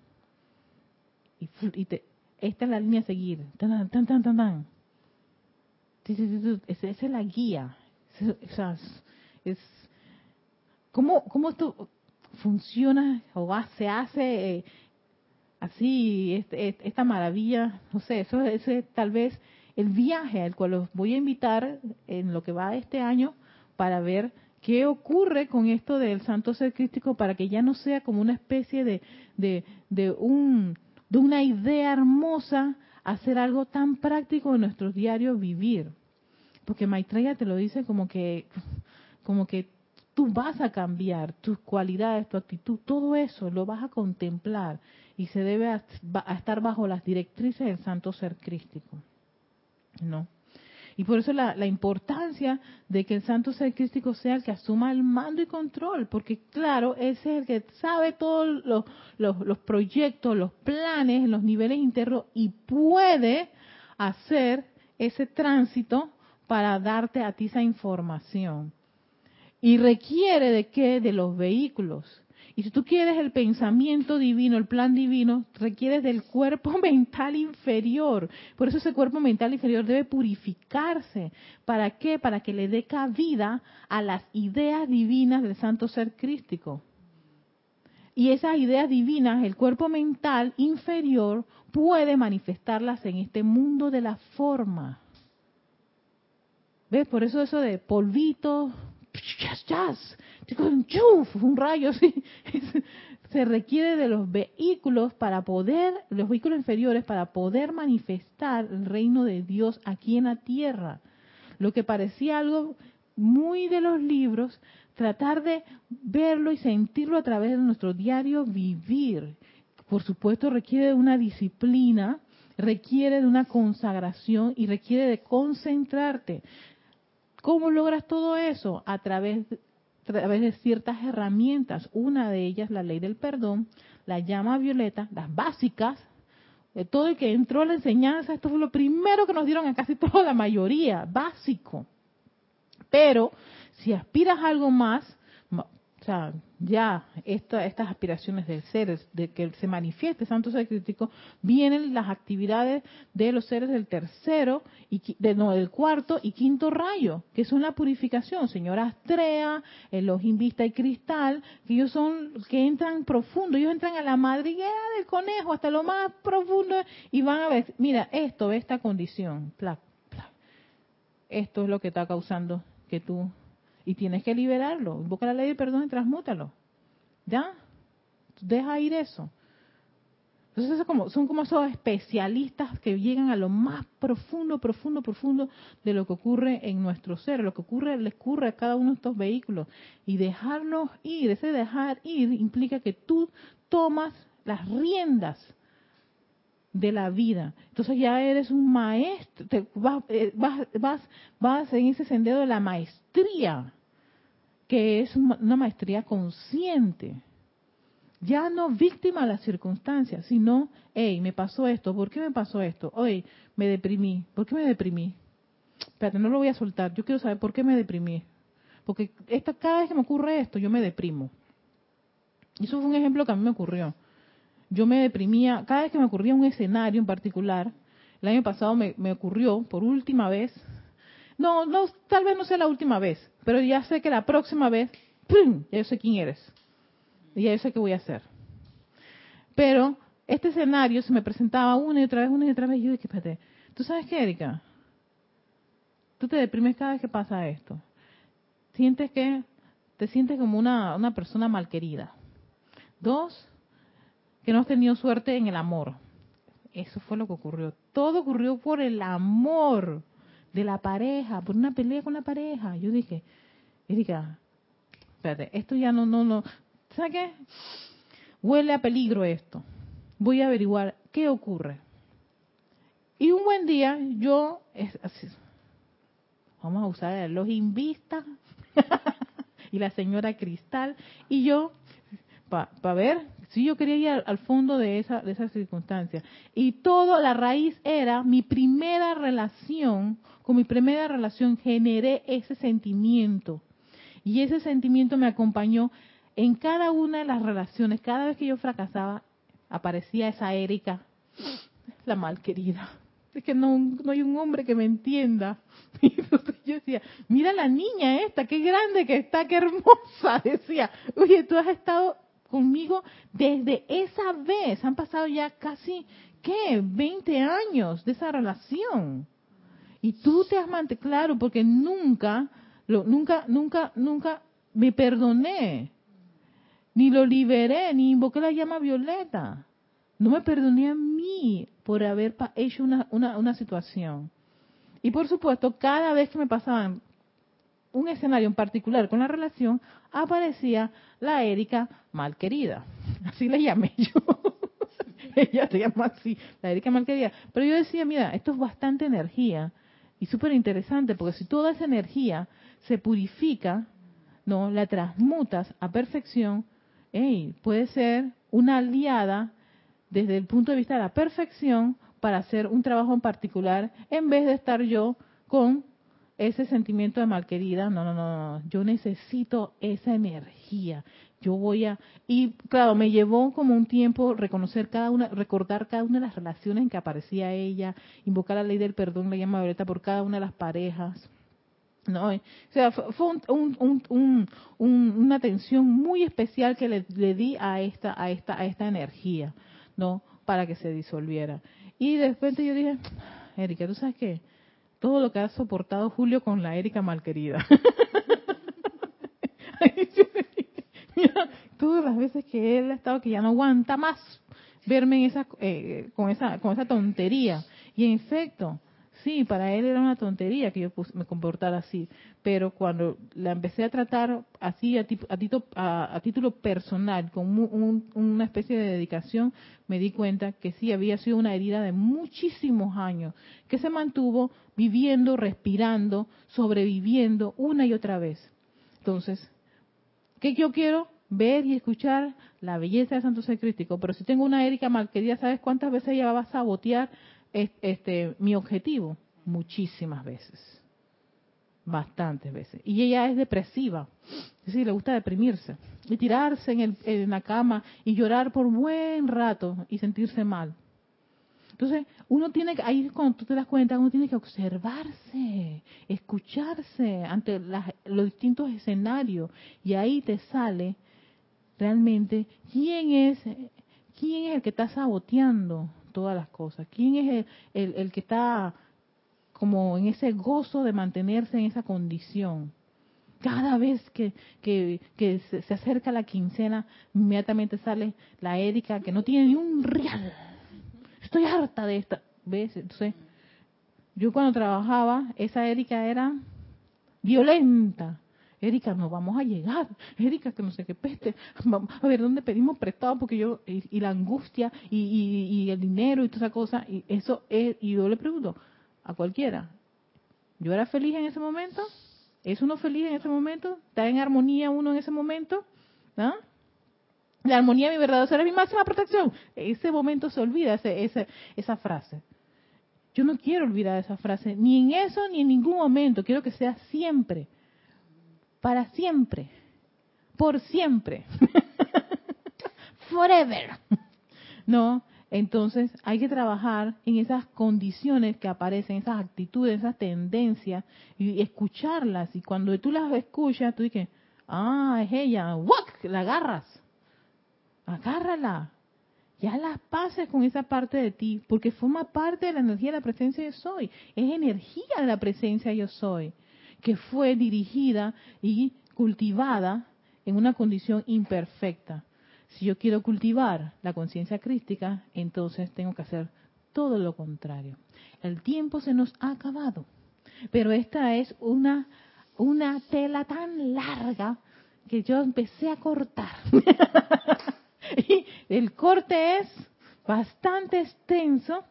Y, te, esta es la línea a seguir. Tan, tan, tan, tan, tan. Esa, es la guía. Es, ¿cómo, ¿Cómo esto funciona o se hace eh, así, este, esta maravilla? No sé, eso, es tal vez el viaje al cual los voy a invitar en lo que va este año para ver qué ocurre con esto del santo ser crístico para que ya no sea como una especie de, de, de un de una idea hermosa hacer algo tan práctico en nuestros diarios vivir. Porque Maitreya te lo dice como que, como que tú vas a cambiar tus cualidades, tu actitud, todo eso lo vas a contemplar y se debe a, estar bajo las directrices del santo ser crístico. ¿No? Y por eso la, importancia de que el santo ser crístico sea el que asuma el mando y control, porque claro, ese es el que sabe todos los, los proyectos, los planes, los niveles internos y puede hacer ese tránsito para darte a ti esa información. Y requiere de qué? De los vehículos. Y si tú quieres el pensamiento divino, el plan divino, requieres del cuerpo [laughs] mental inferior. Por eso ese cuerpo mental inferior debe purificarse. ¿Para qué? Para que le dé cabida a las ideas divinas del santo ser crístico. Y esas ideas divinas, el cuerpo mental inferior puede manifestarlas en este mundo de la forma. ¿Ves? Por eso eso de polvito, un rayo [laughs] así. Se requiere de los vehículos para poder, los vehículos inferiores para poder manifestar el reino de Dios aquí en la tierra. Lo que parecía algo muy de los libros, tratar de verlo y sentirlo a través de nuestro diario vivir. Por supuesto requiere de una disciplina, requiere de una consagración y requiere de concentrarte. ¿Cómo logras todo eso? A través, de ciertas herramientas. Una de ellas, la ley del perdón, la llama violeta, las básicas, de todo el que entró a la enseñanza, esto fue lo primero que nos dieron a casi toda la mayoría, básico. Pero si aspiras a algo más, sea, ya estas aspiraciones del ser, de que se manifieste santo ser crítico, vienen las actividades de los seres del tercero, y de, no, del cuarto y quinto rayo, que son la purificación. Señora Astrea, Elohim Vista y Cristal, que ellos son, que entran profundo, ellos entran a la madriguera del conejo, hasta lo más profundo, y van a ver, mira, esto, esta condición, esto es lo que está causando que tú y tienes que liberarlo. Invoca la ley de perdón y transmútalo. ¿Ya? Deja ir eso. Entonces como, son como esos especialistas que llegan a lo más profundo, profundo, profundo de lo que ocurre en nuestro ser, lo que ocurre, le ocurre a cada uno de estos vehículos. Y dejarlos ir, ese dejar ir implica que tú tomas las riendas de la vida. Entonces ya eres un maestro, te, vas, eh, vas, vas, vas en ese sendero de la maestría que es una maestría consciente. Ya no víctima de las circunstancias, sino, hey, me pasó esto, ¿por qué me pasó esto? Oye, me deprimí, ¿por qué me deprimí? Espérate, no lo voy a soltar, yo quiero saber por qué me deprimí. Porque esta, cada vez que me ocurre esto, yo me deprimo. Y eso fue un ejemplo que a mí me ocurrió. Yo me deprimía, cada vez que me ocurría un escenario en particular, el año pasado me, me ocurrió por última vez, no, no, tal vez no sea la última vez, pero ya sé que la próxima vez, ¡pum! Ya yo sé quién eres. Y ya yo sé qué voy a hacer. Pero este escenario se me presentaba una y otra vez, una y otra vez. Y yo dije, espérate, ¿tú sabes qué, Erika? Tú te deprimes cada vez que pasa esto. Sientes que te sientes como una, una persona malquerida. Dos, que no has tenido suerte en el amor. Eso fue lo que ocurrió. Todo ocurrió por el amor de la pareja, por una pelea con la pareja. Yo dije, Erika, espérate, esto ya no, no, no, ¿sabes qué? Huele a peligro esto. Voy a averiguar qué ocurre. Y un buen día yo, vamos a usar los invistas [laughs] y la señora Cristal, y yo, para ver si yo quería ir al, fondo de esa, de esa circunstancia. Y todo, la raíz era mi primera relación con mi primera relación generé ese sentimiento. Y ese sentimiento me acompañó en cada una de las relaciones. Cada vez que yo fracasaba, aparecía esa Erika, la mal querida. Es que no, no hay un hombre que me entienda. [laughs] Y entonces yo decía, mira la niña esta, qué grande que está, qué hermosa. [laughs] Decía, oye, tú has estado conmigo desde esa vez. Han pasado ya casi, ¿qué? 20 años de esa relación. Y tú te has mantenido, claro, porque nunca, lo, nunca, nunca, nunca me perdoné, ni lo liberé, ni invoqué la llama violeta. No me perdoné a mí por haber hecho una, una, una situación. Y por supuesto, cada vez que me pasaban un escenario en particular con la relación, aparecía la Erika malquerida. [laughs] Así le llamé yo. [laughs] Ella se llama así, la Erika malquerida. Pero yo decía, mira, esto es bastante energía y súper interesante, porque si toda esa energía se purifica, no, la transmutas a perfección, hey, puede ser una aliada desde el punto de vista de la perfección para hacer un trabajo en particular, en vez de estar yo con ese sentimiento de malquerida. No, no, no, no, yo necesito esa energía. Yo voy a y claro, me llevó como un tiempo reconocer cada una, recordar cada una de las relaciones en que aparecía ella, invocar la ley del perdón, la llama violeta por cada una de las parejas. No, o sea, fue una atención muy especial que le, le, di a esta, a esta, a esta energía, ¿no? Para que se disolviera. Y de repente yo dije, Erika, ¿tú sabes qué? Todo lo que ha soportado Julio con la Erika malquerida. [laughs] [laughs] Todas las veces que él ha estado que ya no aguanta más verme en esa, eh, con esa, con esa tontería. Y en efecto, Sí, para él era una tontería que yo me comportara así, pero cuando la empecé a tratar así a, a, título personal, con una especie de dedicación, me di cuenta que sí había sido una herida de muchísimos años, que se mantuvo viviendo, respirando, sobreviviendo una y otra vez. Entonces, ¿qué yo quiero? Ver y escuchar la belleza de Santo Ser pero si tengo una Erika malquerida, ¿sabes cuántas veces ella va a sabotear este, mi objetivo? Muchísimas veces. Bastantes veces. Y ella es depresiva. Es decir, le gusta deprimirse. Y tirarse en, el, en la cama y llorar por buen rato y sentirse mal. Entonces, uno tiene que, ahí cuando tú te das cuenta, uno tiene que observarse, escucharse ante los distintos escenarios. Y ahí te sale realmente quién es, quién es el que está saboteando todas las cosas? ¿Quién es el, el, que está como en ese gozo de mantenerse en esa condición? Cada vez que, que, que se, se, acerca la quincena, inmediatamente sale la Erika que no tiene ni un real. Estoy harta de esta. ¿Ves? Entonces, yo cuando trabajaba, esa Erika era violenta. Erika, no vamos a llegar. Erika, que no sé qué peste. Vamos a ver dónde pedimos prestado, porque yo, y, la angustia, y, el dinero, y toda esa cosa, y eso es, y yo le pregunto a cualquiera, ¿yo era feliz en ese momento? ¿Es uno feliz en ese momento? ¿Está en armonía uno en ese momento? ¿Ah? La armonía, mi verdadero ser, es mi máxima protección. Ese momento se olvida, ese, esa frase. Yo no quiero olvidar esa frase, ni en eso, ni en ningún momento. Quiero que sea siempre para siempre, por siempre, forever. [laughs] No, entonces hay que trabajar en esas condiciones que aparecen, esas actitudes, esas tendencias y escucharlas. Y cuando tú las escuchas, tú dices, ah, es ella, ¡Wak! la agarras, agárrala. Ya las pases con esa parte de ti, porque forma parte de la energía de la presencia yo soy. Es energía de la presencia yo soy que fue dirigida y cultivada en una condición imperfecta. Si yo quiero cultivar la conciencia crística, entonces tengo que hacer todo lo contrario. El tiempo se nos ha acabado, pero esta es una, una tela tan larga que yo empecé a cortar. [laughs] [laughs] y el corte es bastante extenso,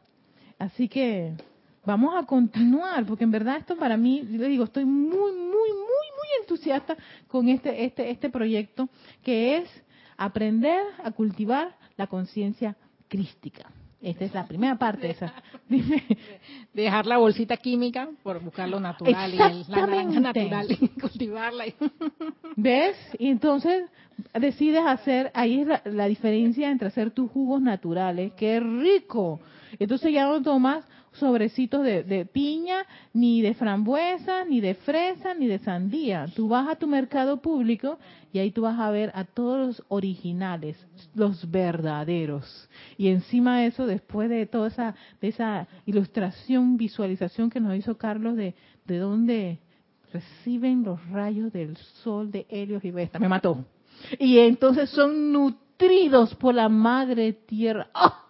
así que vamos a continuar, porque en verdad esto para mí, le digo, estoy muy, muy, muy, muy entusiasta con este, este, este proyecto, que es aprender a cultivar la conciencia crística. Esta es la primera parte. Esa. [laughs] Dejar la bolsita química por buscar lo natural y el, la naranja natural y [laughs] cultivarla. [laughs] ¿Ves? Y entonces decides hacer, ahí es la, la diferencia entre hacer tus jugos naturales, que es rico. Entonces ya no tomas sobrecitos de, piña, ni de frambuesa, ni de fresa, ni de sandía. Tú vas a tu mercado público y ahí tú vas a ver a todos los originales, los verdaderos. Y encima de eso, después de toda esa, de esa ilustración, visualización que nos hizo Carlos de, de dónde reciben los rayos del sol de Helios y Vesta, me mató. Y entonces son nutridos por la madre tierra. ¡Ah!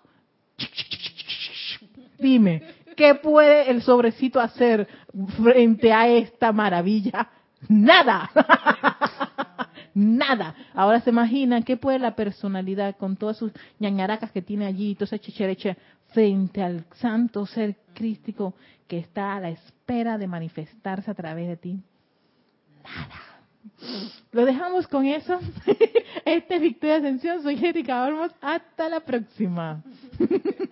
Dime, ¿qué puede el sobrecito hacer frente a esta maravilla? Nada. [laughs] Nada. Ahora se imaginan qué puede la personalidad con todas sus ñañaracas que tiene allí, toda esa chichereche, frente al santo ser crístico que está a la espera de manifestarse a través de ti. Nada. Lo dejamos con eso. [laughs] Este es Victoria Ascensión. Soy Erika Olmos. Hasta la próxima. [laughs]